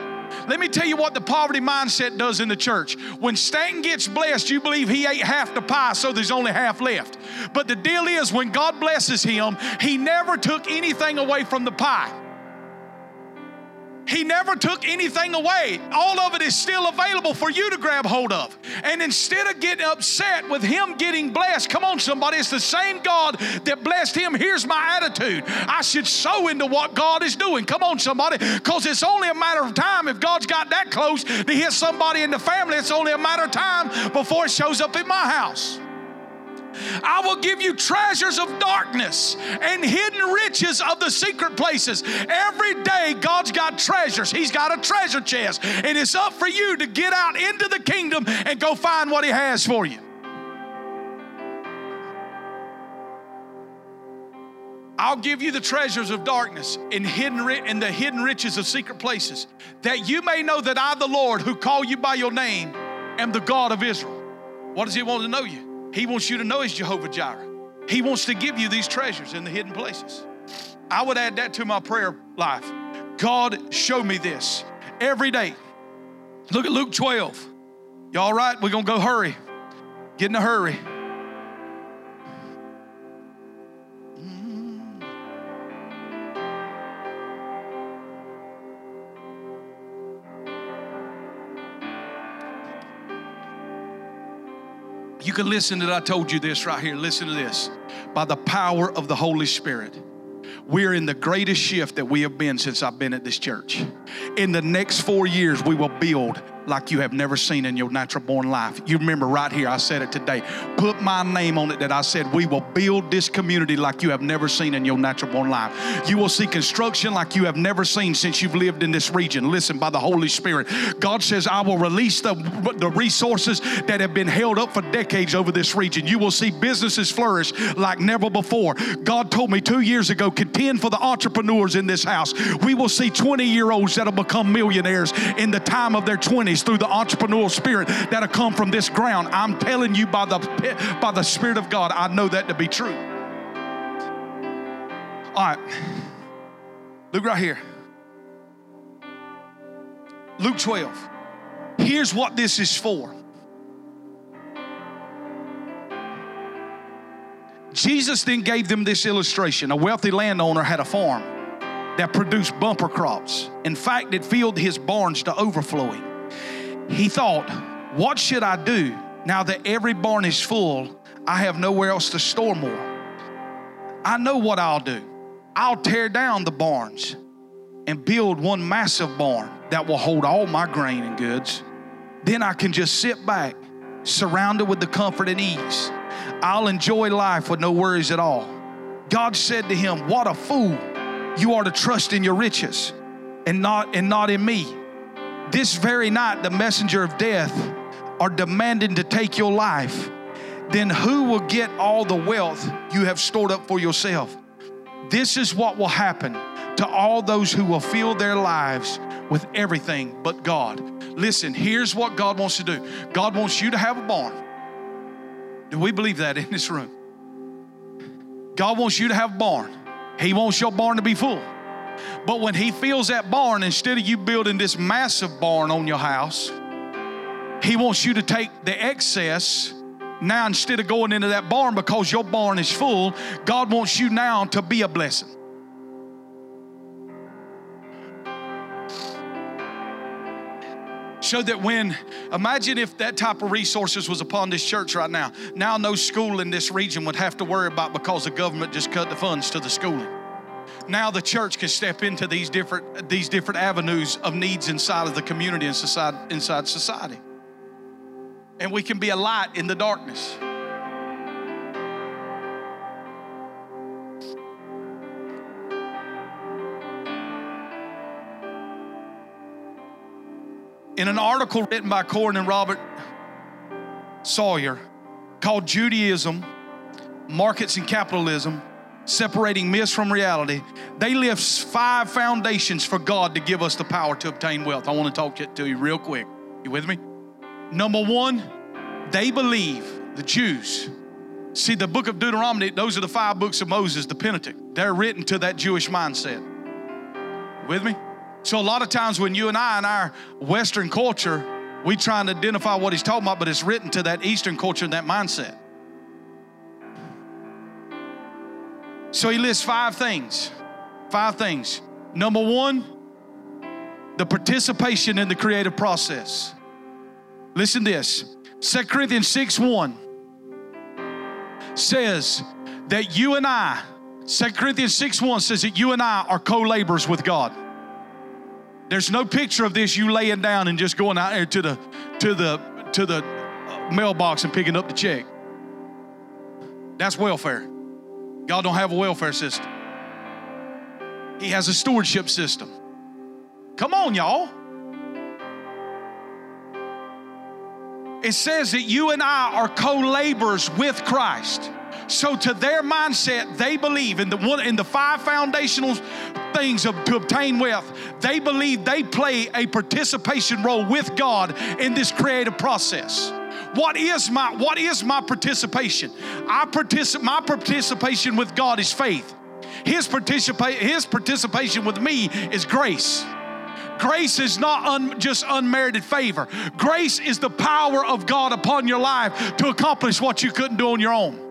Let me tell you what the poverty mindset does in the church. When Stanton gets blessed, you believe he ate half the pie, so there's only half left. But the deal is, when God blesses him, he never took anything away from the pie. He never took anything away. All of it is still available for you to grab hold of. And instead of getting upset with him getting blessed, come on, somebody, it's the same God that blessed him. Here's my attitude I should sow into what God is doing. Come on, somebody, because it's only a matter of time. If God's got that close to hit somebody in the family, it's only a matter of time before it shows up in my house. I will give you treasures of darkness and hidden riches of the secret places. Every day, God's got treasures. He's got a treasure chest. And it's up for you to get out into the kingdom and go find what He has for you. I'll give you the treasures of darkness and hidden and the hidden riches of secret places, that you may know that I, the Lord, who call you by your name, am the God of Israel. What does He want to know you? He wants you to know He's Jehovah Jireh. He wants to give you these treasures in the hidden places. I would add that to my prayer life. God, show me this every day. Look at Luke 12. You all right? We're going to go hurry. Get in a hurry. You can listen that I told you this right here. Listen to this. By the power of the Holy Spirit, we're in the greatest shift that we have been since I've been at this church. In the next four years, we will build like you have never seen in your natural born life. You remember right here, I said it today. Put my name on it that I said, We will build this community like you have never seen in your natural born life. You will see construction like you have never seen since you've lived in this region. Listen, by the Holy Spirit, God says, I will release the, the resources that have been held up for decades over this region. You will see businesses flourish like never before. God told me two years ago, contend for the entrepreneurs in this house. We will see 20 year olds that'll become millionaires in the time of their 20s through the entrepreneurial spirit that'll come from this ground. I'm telling you by the by the Spirit of God, I know that to be true. All right. Look right here. Luke 12. Here's what this is for. Jesus then gave them this illustration. A wealthy landowner had a farm that produced bumper crops. In fact, it filled his barns to overflowing he thought, What should I do now that every barn is full? I have nowhere else to store more. I know what I'll do. I'll tear down the barns and build one massive barn that will hold all my grain and goods. Then I can just sit back, surrounded with the comfort and ease. I'll enjoy life with no worries at all. God said to him, What a fool! You are to trust in your riches and not, and not in me this very night the messenger of death are demanding to take your life, then who will get all the wealth you have stored up for yourself? This is what will happen to all those who will fill their lives with everything but God. Listen, here's what God wants to do God wants you to have a barn. Do we believe that in this room? God wants you to have a barn. He wants your barn to be full. But when he fills that barn, instead of you building this massive barn on your house, he wants you to take the excess. Now, instead of going into that barn because your barn is full, God wants you now to be a blessing. so that when imagine if that type of resources was upon this church right now now no school in this region would have to worry about because the government just cut the funds to the schooling now the church can step into these different these different avenues of needs inside of the community and society inside society. And we can be a light in the darkness. In an article written by Corinne and Robert Sauer called Judaism, Markets and Capitalism, separating myths from reality. They list five foundations for God to give us the power to obtain wealth. I want to talk to you real quick. You with me? Number one, they believe, the Jews. See, the book of Deuteronomy, those are the five books of Moses, the Pentateuch. They're written to that Jewish mindset. with me? So, a lot of times when you and I, in our Western culture, we try and identify what he's talking about, but it's written to that Eastern culture and that mindset. So he lists five things. Five things. Number one, the participation in the creative process. Listen to this 2 Corinthians 6 1 says that you and I, 2 Corinthians 6 1 says that you and I are co laborers with God. There's no picture of this you laying down and just going out there to the to the to the mailbox and picking up the check. That's welfare. God don't have a welfare system. He has a stewardship system. Come on, y'all. It says that you and I are co-laborers with Christ. So to their mindset, they believe in the one in the five foundational things of, to obtain wealth. They believe they play a participation role with God in this creative process. What is my what is my participation? I participate my participation with God is faith. His participate his participation with me is grace. Grace is not un, just unmerited favor. Grace is the power of God upon your life to accomplish what you couldn't do on your own.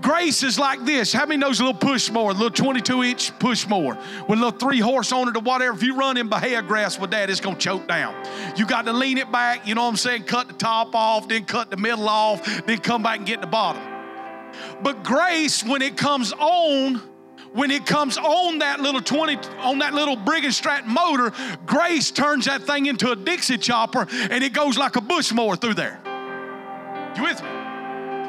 Grace is like this. How many knows a little push mower, a little 22 inch push mower with a little three horse on it or whatever? If you run in Bahia grass with that, it's going to choke down. You got to lean it back, you know what I'm saying? Cut the top off, then cut the middle off, then come back and get the bottom. But grace, when it comes on, when it comes on that little 20 on that little Briggs & Stratton motor, grace turns that thing into a Dixie chopper and it goes like a bush mower through there. You with me?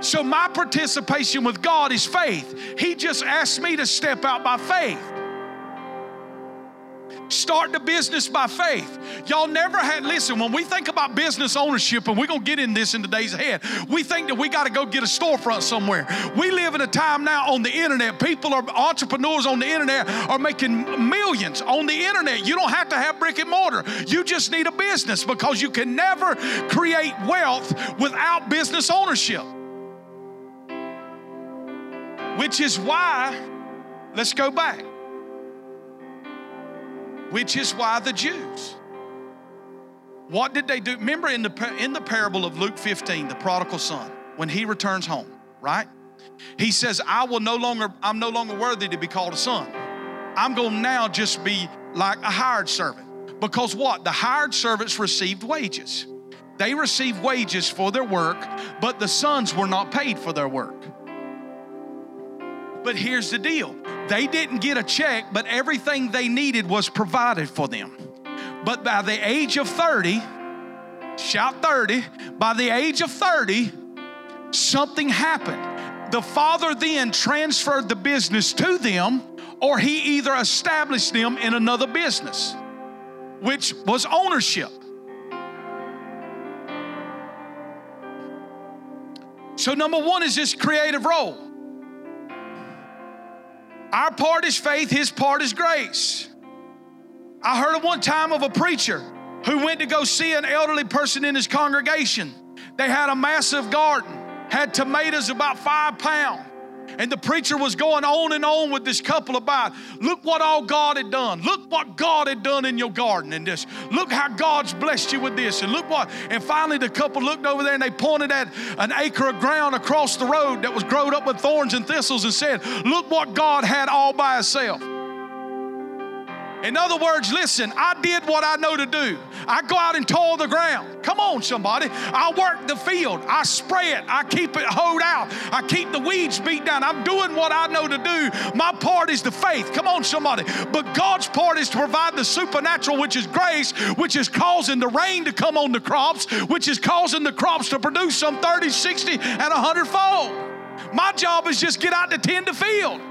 So my participation with God is faith. He just asked me to step out by faith. Start the business by faith. Y'all never had, listen, when we think about business ownership, and we're going to get in this in the days ahead, we think that we got to go get a storefront somewhere. We live in a time now on the internet. People are, entrepreneurs on the internet are making millions on the internet. You don't have to have brick and mortar. You just need a business because you can never create wealth without business ownership. Which is why, let's go back which is why the Jews. What did they do? Remember in the, in the parable of Luke 15, the prodigal son, when he returns home, right? He says, I will no longer, I'm no longer worthy to be called a son. I'm going to now just be like a hired servant. Because what? The hired servants received wages. They received wages for their work, but the sons were not paid for their work. But here's the deal they didn't get a check, but everything they needed was provided for them. But by the age of 30, shout 30, by the age of 30, something happened. The father then transferred the business to them, or he either established them in another business, which was ownership. So, number one is this creative role. Our part is faith, his part is grace. I heard one time of a preacher who went to go see an elderly person in his congregation. They had a massive garden, had tomatoes about five pounds. And the preacher was going on and on with this couple about, look what all God had done. Look what God had done in your garden and this. Look how God's blessed you with this. And look what. And finally, the couple looked over there and they pointed at an acre of ground across the road that was growed up with thorns and thistles and said, look what God had all by itself. In other words, listen, I did what I know to do. I go out and toil the ground. Come on, somebody. I work the field. I spray it. I keep it hoed out. I keep the weeds beat down. I'm doing what I know to do. My part is the faith. Come on, somebody. But God's part is to provide the supernatural, which is grace, which is causing the rain to come on the crops, which is causing the crops to produce some 30, 60, and 100 fold. My job is just get out to tend the field.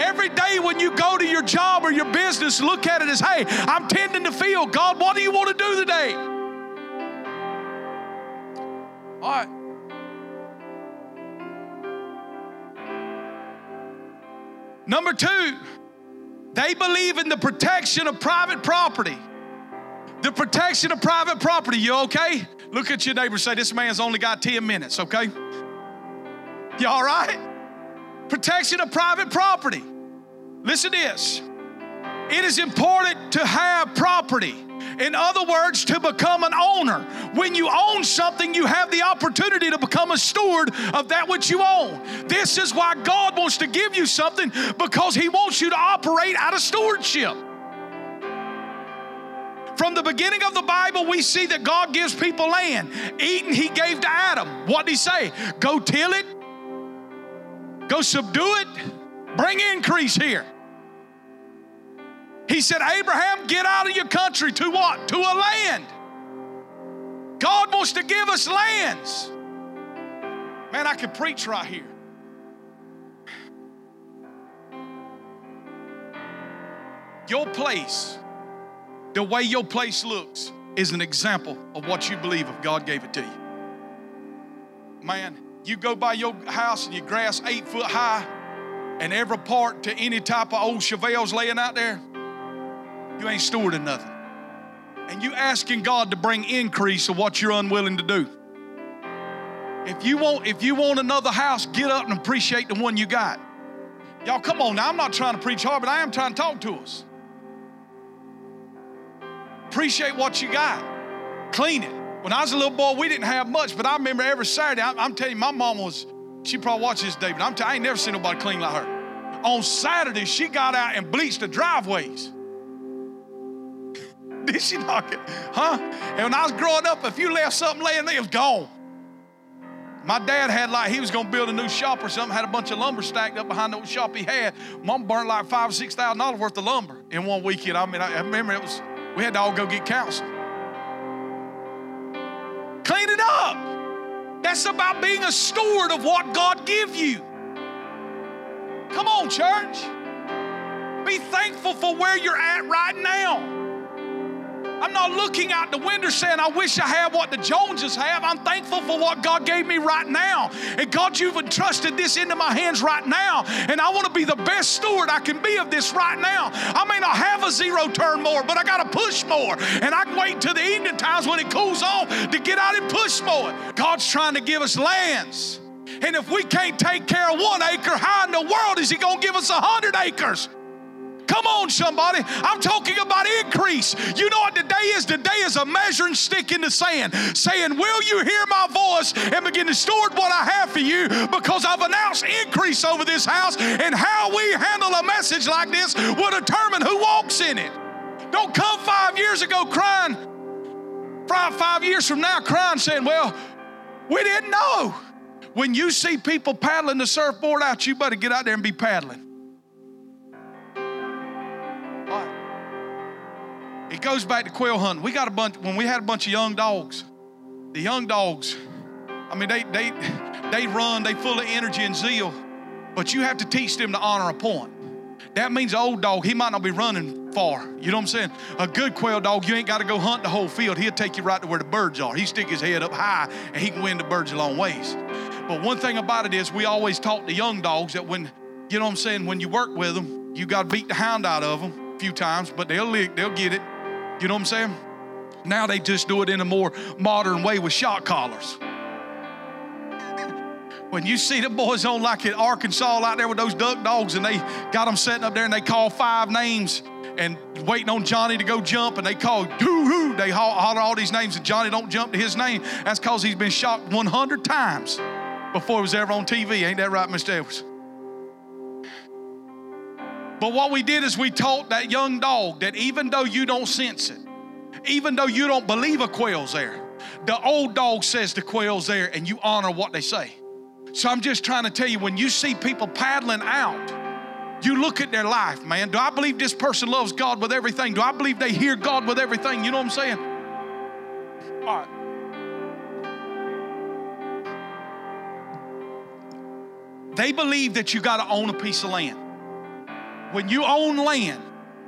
Every day when you go to your job or your business, look at it as, hey, I'm tending the field. God, what do you want to do today? All right. Number two, they believe in the protection of private property. The protection of private property. You okay? Look at your neighbor say, This man's only got 10 minutes, okay? You all right? Protection of private property. Listen to this. It is important to have property. In other words, to become an owner. When you own something, you have the opportunity to become a steward of that which you own. This is why God wants to give you something because He wants you to operate out of stewardship. From the beginning of the Bible, we see that God gives people land. Eden, He gave to Adam. What did He say? Go till it, go subdue it, bring increase here. He said, Abraham, get out of your country to what? To a land. God wants to give us lands. Man, I could preach right here. Your place, the way your place looks, is an example of what you believe if God gave it to you. Man, you go by your house and your grass eight foot high, and every part to any type of old Chevelles laying out there, you ain't stewarding nothing. And you asking God to bring increase of what you're unwilling to do. If you want, if you want another house, get up and appreciate the one you got. Y'all, come on now. I'm not trying to preach hard, but I am trying to talk to us. Appreciate what you got. Clean it. When I was a little boy, we didn't have much, but I remember every Saturday, I, am telling you, my mom was, she probably watches David. I'm you, I ain't never seen nobody clean like her. On Saturday, she got out and bleached the driveways. [laughs] Did she knock it? Huh? And when I was growing up, if you left something laying there, it was gone. My dad had like, he was going to build a new shop or something, had a bunch of lumber stacked up behind the old shop he had. Mom burned like five or six thousand dollars worth of lumber in one weekend. I mean, I, I remember it was, we had to all go get counseling. Clean it up. That's about being a steward of what God give you. Come on, church. Be thankful for where you're at right now. I'm not looking out the window saying, I wish I had what the Joneses have. I'm thankful for what God gave me right now. And God, you've entrusted this into my hands right now. And I want to be the best steward I can be of this right now. I may not have a zero turn more, but I got to push more. And I can wait until the evening times when it cools off to get out and push more. God's trying to give us lands. And if we can't take care of one acre, how in the world is He going to give us a hundred acres? Come on, somebody. I'm talking about increase. You know what today is? Today is a measuring stick in the sand saying, Will you hear my voice and begin to steward what I have for you? Because I've announced increase over this house, and how we handle a message like this will determine who walks in it. Don't come five years ago crying, five, five years from now crying, saying, Well, we didn't know. When you see people paddling the surfboard out, you better get out there and be paddling. It goes back to quail hunting. We got a bunch when we had a bunch of young dogs. The young dogs, I mean, they they they run, they full of energy and zeal, but you have to teach them to honor a point. That means an old dog, he might not be running far. You know what I'm saying? A good quail dog, you ain't got to go hunt the whole field. He'll take you right to where the birds are. He stick his head up high and he can win the birds a long ways. But one thing about it is we always taught the young dogs that when, you know what I'm saying, when you work with them, you got to beat the hound out of them a few times, but they'll lick, they'll get it. You know what I'm saying? Now they just do it in a more modern way with shot collars. When you see the boys on like in Arkansas out there with those duck dogs and they got them sitting up there and they call five names and waiting on Johnny to go jump and they call hoo hoo. They holler all these names and Johnny don't jump to his name. That's because he's been shot 100 times before he was ever on TV. Ain't that right, Mr. Edwards? But what we did is we taught that young dog that even though you don't sense it, even though you don't believe a quail's there, the old dog says the quail's there and you honor what they say. So I'm just trying to tell you when you see people paddling out, you look at their life, man. Do I believe this person loves God with everything? Do I believe they hear God with everything? You know what I'm saying? All right. They believe that you got to own a piece of land. When you own land,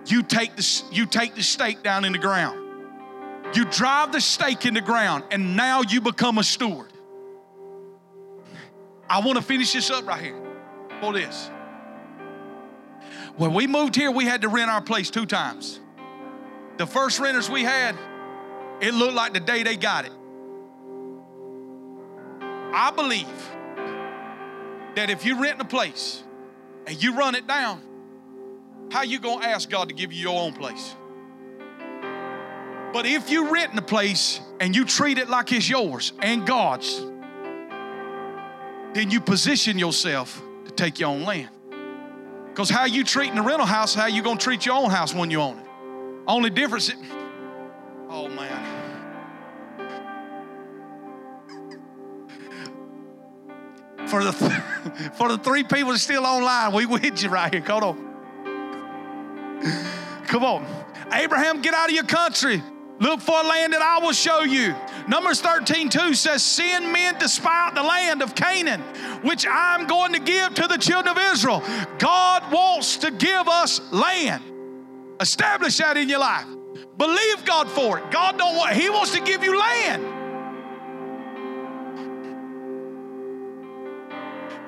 you take the, you take the stake down in the ground. You drive the stake in the ground, and now you become a steward. I want to finish this up right here for this. When we moved here, we had to rent our place two times. The first renters we had, it looked like the day they got it. I believe that if you rent a place and you run it down, how you going to ask God to give you your own place? But if you rent a place and you treat it like it's yours and God's, then you position yourself to take your own land. Because how you treating the rental house, how you gonna treat your own house when you own it. Only difference, it, oh man. For the [laughs] for the three people still online, we with you right here. Hold on. Come on. Abraham, get out of your country. Look for a land that I will show you. Numbers 13, 2 says, Send men to spy out the land of Canaan, which I'm going to give to the children of Israel. God wants to give us land. Establish that in your life. Believe God for it. God don't want, He wants to give you land.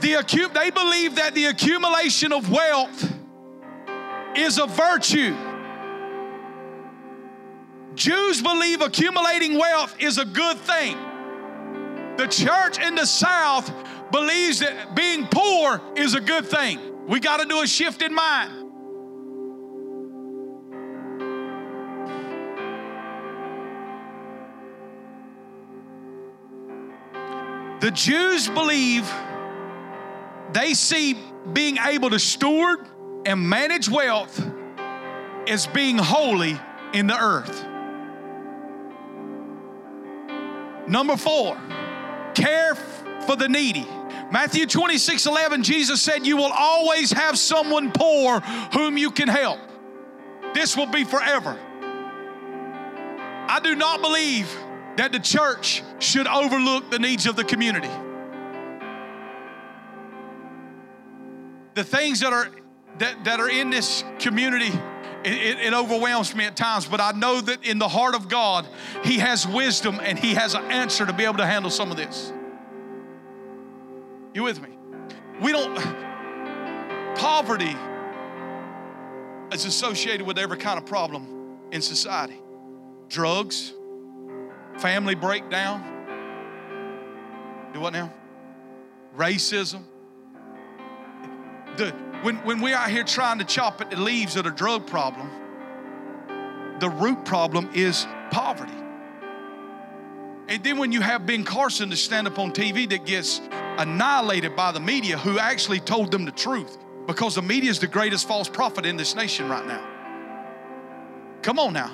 The, they believe that the accumulation of wealth is a virtue. Jews believe accumulating wealth is a good thing. The church in the South believes that being poor is a good thing. We got to do a shift in mind. The Jews believe they see being able to steward and manage wealth as being holy in the earth. Number four, care for the needy. Matthew 26 11, Jesus said, You will always have someone poor whom you can help. This will be forever. I do not believe that the church should overlook the needs of the community. The things that are that, that are in this community, it, it, it overwhelms me at times, but I know that in the heart of God, He has wisdom and He has an answer to be able to handle some of this. You with me? We don't, poverty is associated with every kind of problem in society drugs, family breakdown. Do what now? Racism. The, when, when we're out here trying to chop at the leaves of the drug problem, the root problem is poverty. And then when you have Ben Carson to stand up on TV that gets annihilated by the media who actually told them the truth because the media is the greatest false prophet in this nation right now. Come on now.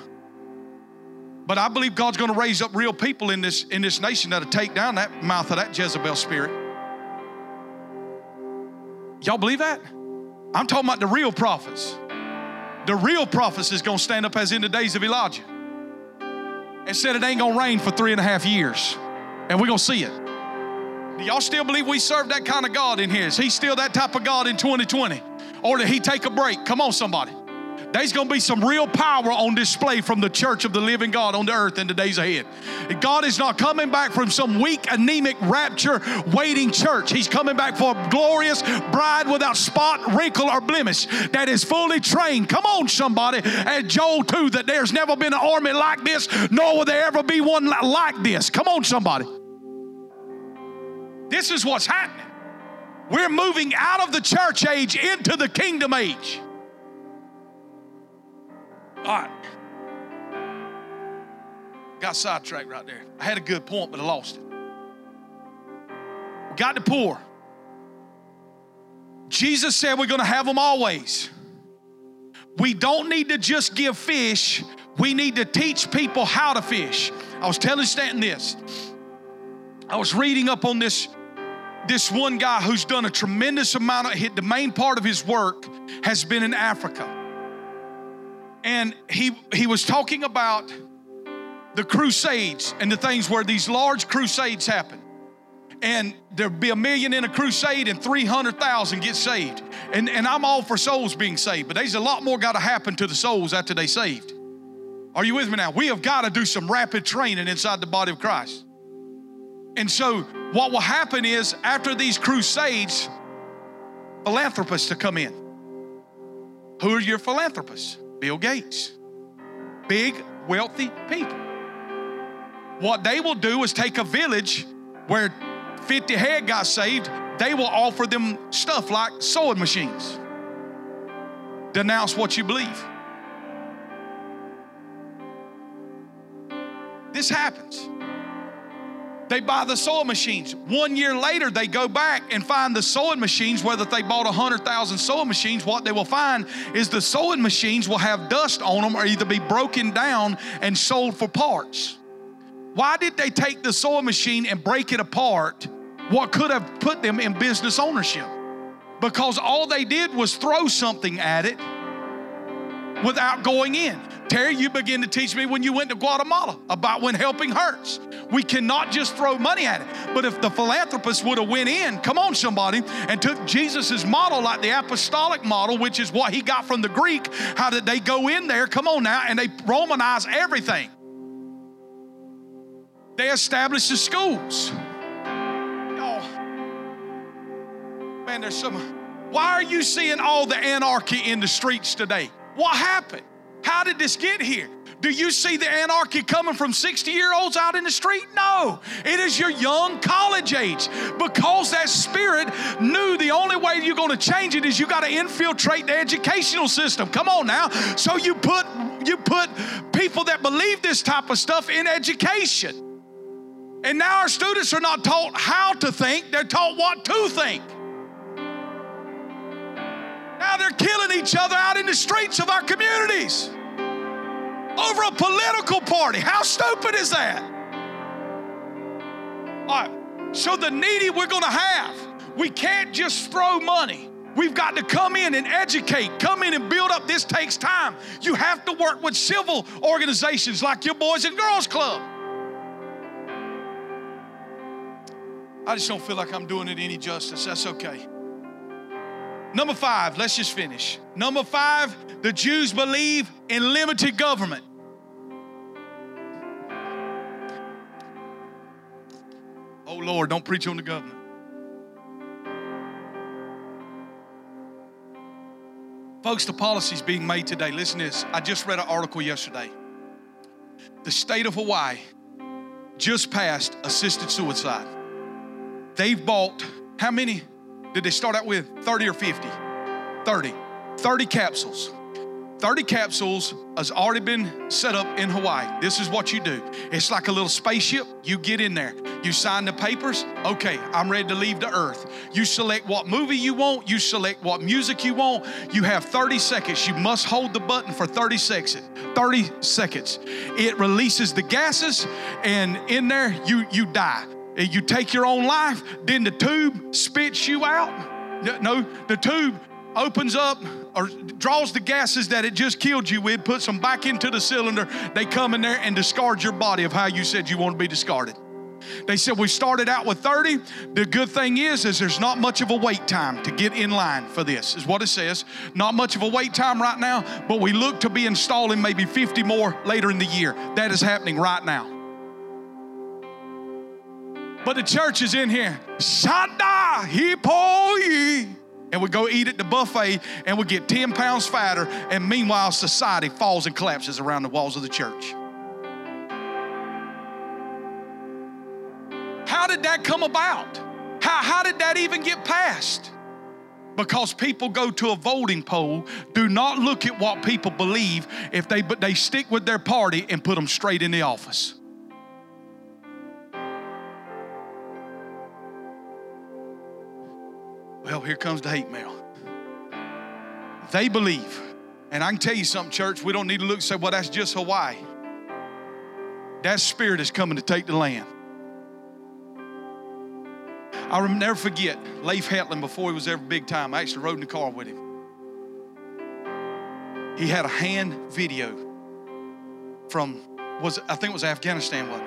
But I believe God's going to raise up real people in this in this nation that'll take down that mouth of that Jezebel spirit. Y'all believe that? I'm talking about the real prophets. The real prophets is going to stand up as in the days of Elijah and said it ain't going to rain for three and a half years, and we're going to see it. Do y'all still believe we serve that kind of God in here? Is he still that type of God in 2020? Or did he take a break? Come on, somebody. There's going to be some real power on display from the church of the living God on the earth in the days ahead. God is not coming back from some weak, anemic, rapture waiting church. He's coming back for a glorious bride without spot, wrinkle, or blemish that is fully trained. Come on, somebody. At Joel 2, that there's never been an army like this, nor will there ever be one like this. Come on, somebody. This is what's happening. We're moving out of the church age into the kingdom age. All right. Got sidetracked right there. I had a good point, but I lost it. We got the poor. Jesus said we're going to have them always. We don't need to just give fish, we need to teach people how to fish. I was telling Stanton this. I was reading up on this this one guy who's done a tremendous amount of the main part of his work has been in Africa and he he was talking about the crusades and the things where these large crusades happen and there'd be a million in a crusade and 300,000 get saved. And, and I'm all for souls being saved, but there's a lot more got to happen to the souls after they saved. Are you with me now? We have got to do some rapid training inside the body of Christ. And so what will happen is after these crusades, philanthropists to come in. Who are your philanthropists? Bill Gates. Big, wealthy people. What they will do is take a village where 50 head got saved, they will offer them stuff like sewing machines. Denounce what you believe. This happens. They buy the sewing machines. One year later, they go back and find the sewing machines, whether they bought 100,000 sewing machines, what they will find is the sewing machines will have dust on them or either be broken down and sold for parts. Why did they take the sewing machine and break it apart? What could have put them in business ownership? Because all they did was throw something at it without going in. Terry, you began to teach me when you went to Guatemala about when helping hurts. We cannot just throw money at it. But if the philanthropist would have went in, come on somebody, and took Jesus's model like the apostolic model, which is what he got from the Greek, how did they go in there, come on now, and they Romanize everything. They established the schools. Oh, man, there's some. Why are you seeing all the anarchy in the streets today? What happened? How did this get here? Do you see the anarchy coming from 60 year olds out in the street? No. It is your young college age because that spirit knew the only way you're going to change it is you got to infiltrate the educational system. Come on now. So you put you put people that believe this type of stuff in education. And now our students are not taught how to think, they're taught what to think. Now they're killing each other out in the streets of our communities over a political party. How stupid is that? All right. So the needy we're going to have. We can't just throw money. We've got to come in and educate, come in and build up. This takes time. You have to work with civil organizations like your Boys and Girls Club. I just don't feel like I'm doing it any justice. That's okay. Number five, let's just finish. Number five, the Jews believe in limited government. Oh Lord, don't preach on the government. Folks, the policies being made today, listen to this. I just read an article yesterday. The state of Hawaii just passed assisted suicide. They've bought, how many did they start out with? 30 or 50? 30. 30 capsules. 30 capsules has already been set up in Hawaii. This is what you do. It's like a little spaceship. You get in there. You sign the papers. Okay, I'm ready to leave the earth. You select what movie you want. You select what music you want. You have 30 seconds. You must hold the button for 30 seconds. 30 seconds. It releases the gases, and in there you you die. You take your own life. Then the tube spits you out. No, the tube opens up or draws the gases that it just killed you with, puts them back into the cylinder. They come in there and discard your body of how you said you want to be discarded. They said we started out with 30. The good thing is, is there's not much of a wait time to get in line for this, is what it says. Not much of a wait time right now, but we look to be installing maybe 50 more later in the year. That is happening right now. But the church is in here. Shanda hipoi and we go eat at the buffet and we get 10 pounds fatter, and meanwhile, society falls and collapses around the walls of the church. How did that come about? How, how did that even get passed? Because people go to a voting poll, do not look at what people believe if they but they stick with their party and put them straight in the office. Well, here comes the hate mail. They believe, and I can tell you something, church, we don't need to look and say, well, that's just Hawaii. That spirit is coming to take the land. I'll never forget Leif Hetland before he was ever big time. I actually rode in the car with him. He had a hand video from was I think it was Afghanistan, was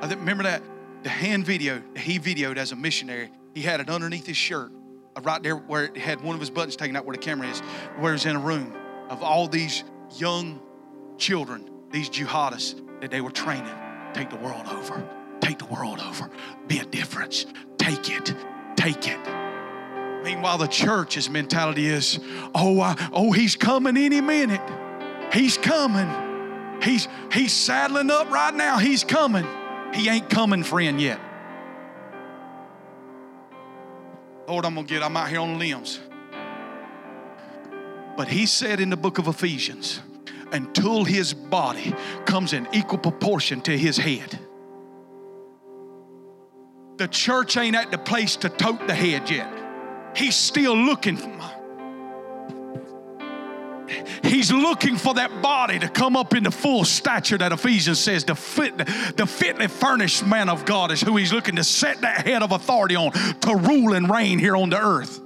I think, remember that the hand video that he videoed as a missionary. He had it underneath his shirt, uh, right there where it had one of his buttons taken out where the camera is, where he's in a room of all these young children, these jihadists that they were training. Take the world over. Take the world over. Be a difference. Take it. Take it. Meanwhile, the church's mentality is, oh, oh, he's coming any minute. He's coming. He's he's saddling up right now. He's coming. He ain't coming, friend, yet. Lord, I'm gonna get, I'm out here on limbs. But he said in the book of Ephesians, until his body comes in equal proportion to his head. The church ain't at the place to tote the head yet. He's still looking He's looking for that body to come up in the full stature that Ephesians says the fit, the fitly furnished man of God is who he's looking to set that head of authority on to rule and reign here on the earth.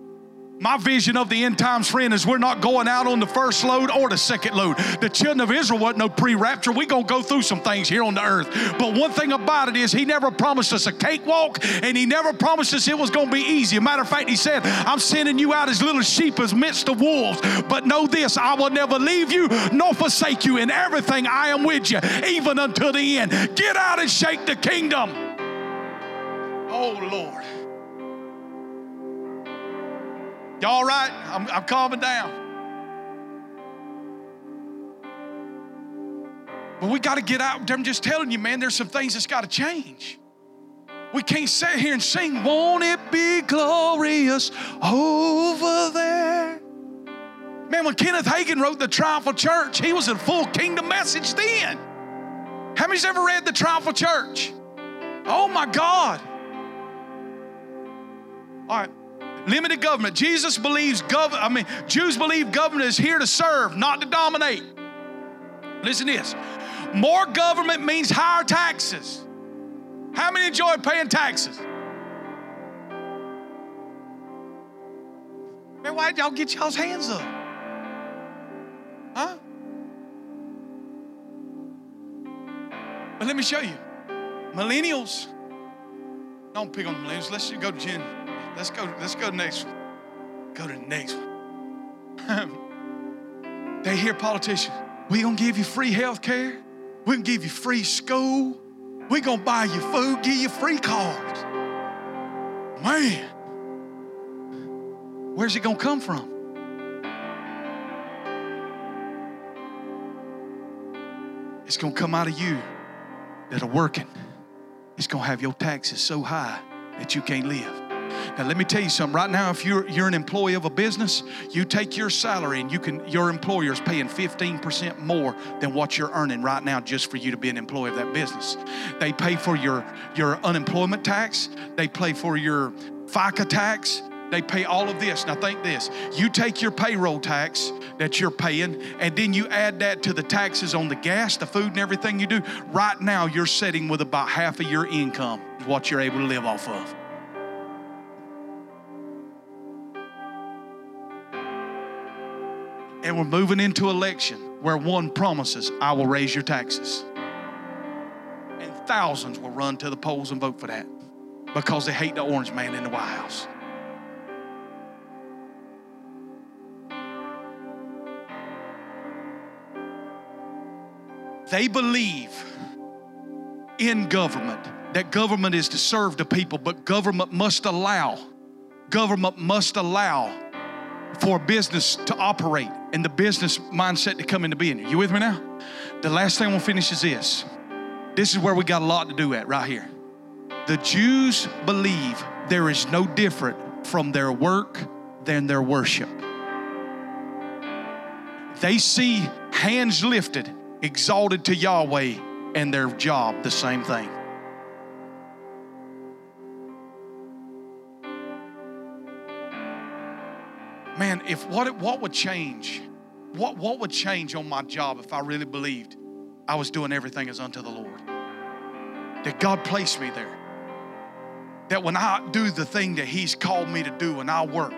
My vision of the end times, friend, is we're not going out on the first load or the second load. The children of Israel wasn't no pre-rapture. We're going to go through some things here on the earth. But one thing about it is he never promised us a cakewalk and he never promised us it was going to be easy. A matter of fact, he said, I'm sending you out as little sheep as midst of wolves. But know this, I will never leave you nor forsake you. In everything I am with you, even until the end. Get out and shake the kingdom. Oh, Lord. Y'all all right? I'm, I'm calming down. But we got to get out. I'm just telling you, man, there's some things that's got to change. We can't sit here and sing, Won't it be glorious over there? Man, when Kenneth Hagin wrote The Triumphal Church, he was in full kingdom message then. How many's ever read The Triumphal Church? Oh my God. All right. Limited government. Jesus believes government, I mean, Jews believe government is here to serve, not to dominate. Listen to this. More government means higher taxes. How many enjoy paying taxes? Man, why did y'all get y'all's hands up? Huh? But let me show you. Millennials, don't pick on millennials. Let's go to Gen Let's go. Let's go next. Go to the next [laughs] one. they hear politicians. We gonna give you free health care. We gonna give you free school. We gonna buy you food, give you free cars. Man, where's it gonna come from? It's gonna come out of you that are working. It's gonna have your taxes so high that you can't live. Now let me tell you something. Right now, if you're you're an employee of a business, you take your salary and you can your employer is paying 15% more than what you're earning right now just for you to be an employee of that business. They pay for your your unemployment tax, they pay for your FICA tax, they pay all of this. Now, think this you take your payroll tax that you're paying, and then you add that to the taxes on the gas, the food, and everything you do. Right now, you're sitting with about half of your income, what you're able to live off of. And we're moving into election where one promises, I will raise your taxes. And thousands will run to the polls and vote for that because they hate the orange man in the White House. They believe in government, that government is to serve the people, but government must allow, government must allow for a business to operate and the business mindset to come into being. Are You with me now? The last thing we'll finish is this. This is where we got a lot to do at right here. The Jews believe there is no different from their work than their worship. They see hands lifted, exalted to Yahweh, and their job the same thing. Man, if what what would change? What what would change on my job if I really believed I was doing everything as unto the Lord? That God placed me there. That when I do the thing that He's called me to do and I work,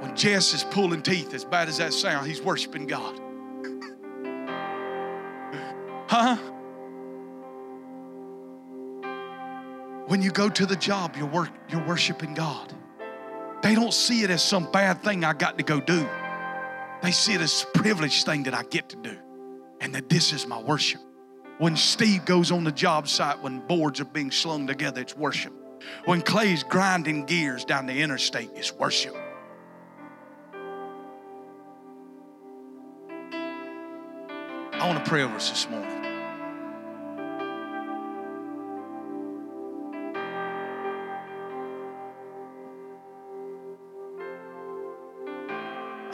when Jess is pulling teeth, as bad as that sounds, he's worshiping God. [laughs] huh? When you go to the job, you're, work, you're worshiping God. They don't see it as some bad thing I got to go do. They see it as a privileged thing that I get to do and that this is my worship. When Steve goes on the job site, when boards are being slung together, it's worship. When Clay's grinding gears down the interstate, it's worship. I want to pray over us this morning.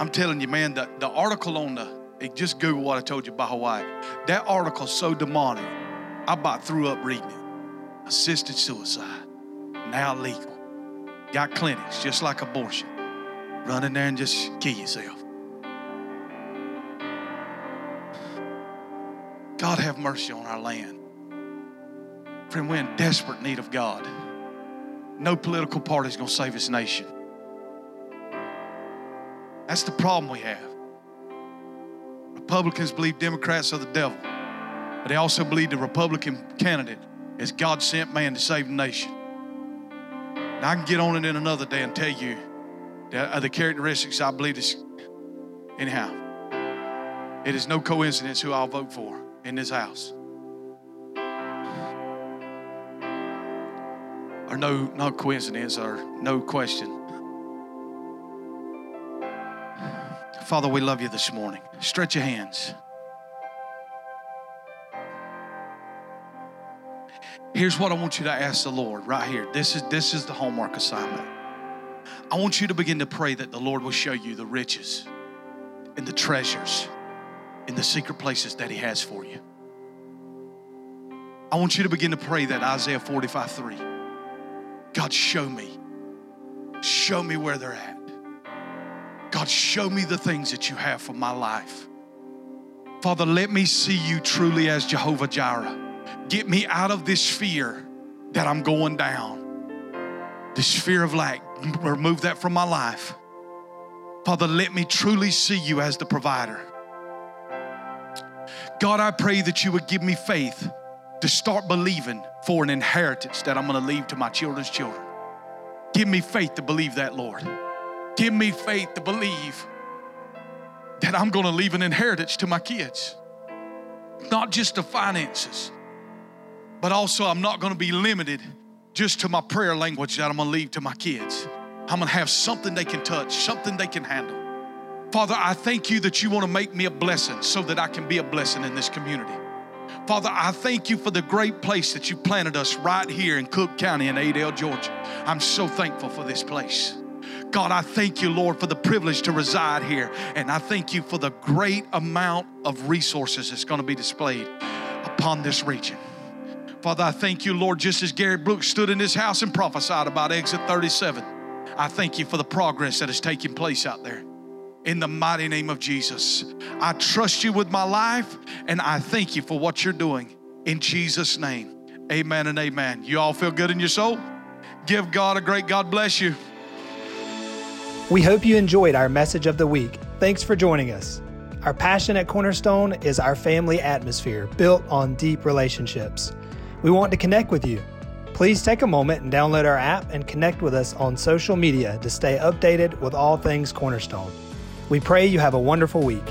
I'm telling you, man, the, the article on the, just Google what I told you about Hawaii. That article's so demonic, I about threw up reading it. Assisted suicide, now legal. Got clinics, just like abortion. Run in there and just kill yourself. God have mercy on our land. Friend, we're in desperate need of God. No political party is going to save this nation. That's the problem we have. Republicans believe Democrats are the devil, but they also believe the Republican candidate is God sent man to save the nation. And I can get on it in another day and tell you the, the characteristics I believe is. Anyhow, it is no coincidence who I'll vote for in this house. Or no, no coincidence or no question. Father, we love you this morning. Stretch your hands. Here's what I want you to ask the Lord right here. This is this is the homework assignment. I want you to begin to pray that the Lord will show you the riches and the treasures in the secret places that He has for you. I want you to begin to pray that Isaiah 45 3. God, show me. Show me where they're at. God, show me the things that you have for my life. Father, let me see you truly as Jehovah Jireh. Get me out of this fear that I'm going down, this fear of lack. Remove that from my life. Father, let me truly see you as the provider. God, I pray that you would give me faith to start believing for an inheritance that I'm going to leave to my children's children. Give me faith to believe that, Lord. Give me faith to believe that I'm going to leave an inheritance to my kids. Not just the finances, but also I'm not going to be limited just to my prayer language that I'm going to leave to my kids. I'm going to have something they can touch, something they can handle. Father, I thank you that you want to make me a blessing so that I can be a blessing in this community. Father, I thank you for the great place that you planted us right here in Cook County in Adel, Georgia. I'm so thankful for this place. God, I thank you, Lord, for the privilege to reside here. And I thank you for the great amount of resources that's going to be displayed upon this region. Father, I thank you, Lord, just as Gary Brooks stood in this house and prophesied about exit 37. I thank you for the progress that is taking place out there. In the mighty name of Jesus, I trust you with my life and I thank you for what you're doing. In Jesus' name, amen and amen. You all feel good in your soul? Give God a great God bless you. We hope you enjoyed our message of the week. Thanks for joining us. Our passion at Cornerstone is our family atmosphere built on deep relationships. We want to connect with you. Please take a moment and download our app and connect with us on social media to stay updated with all things Cornerstone. We pray you have a wonderful week.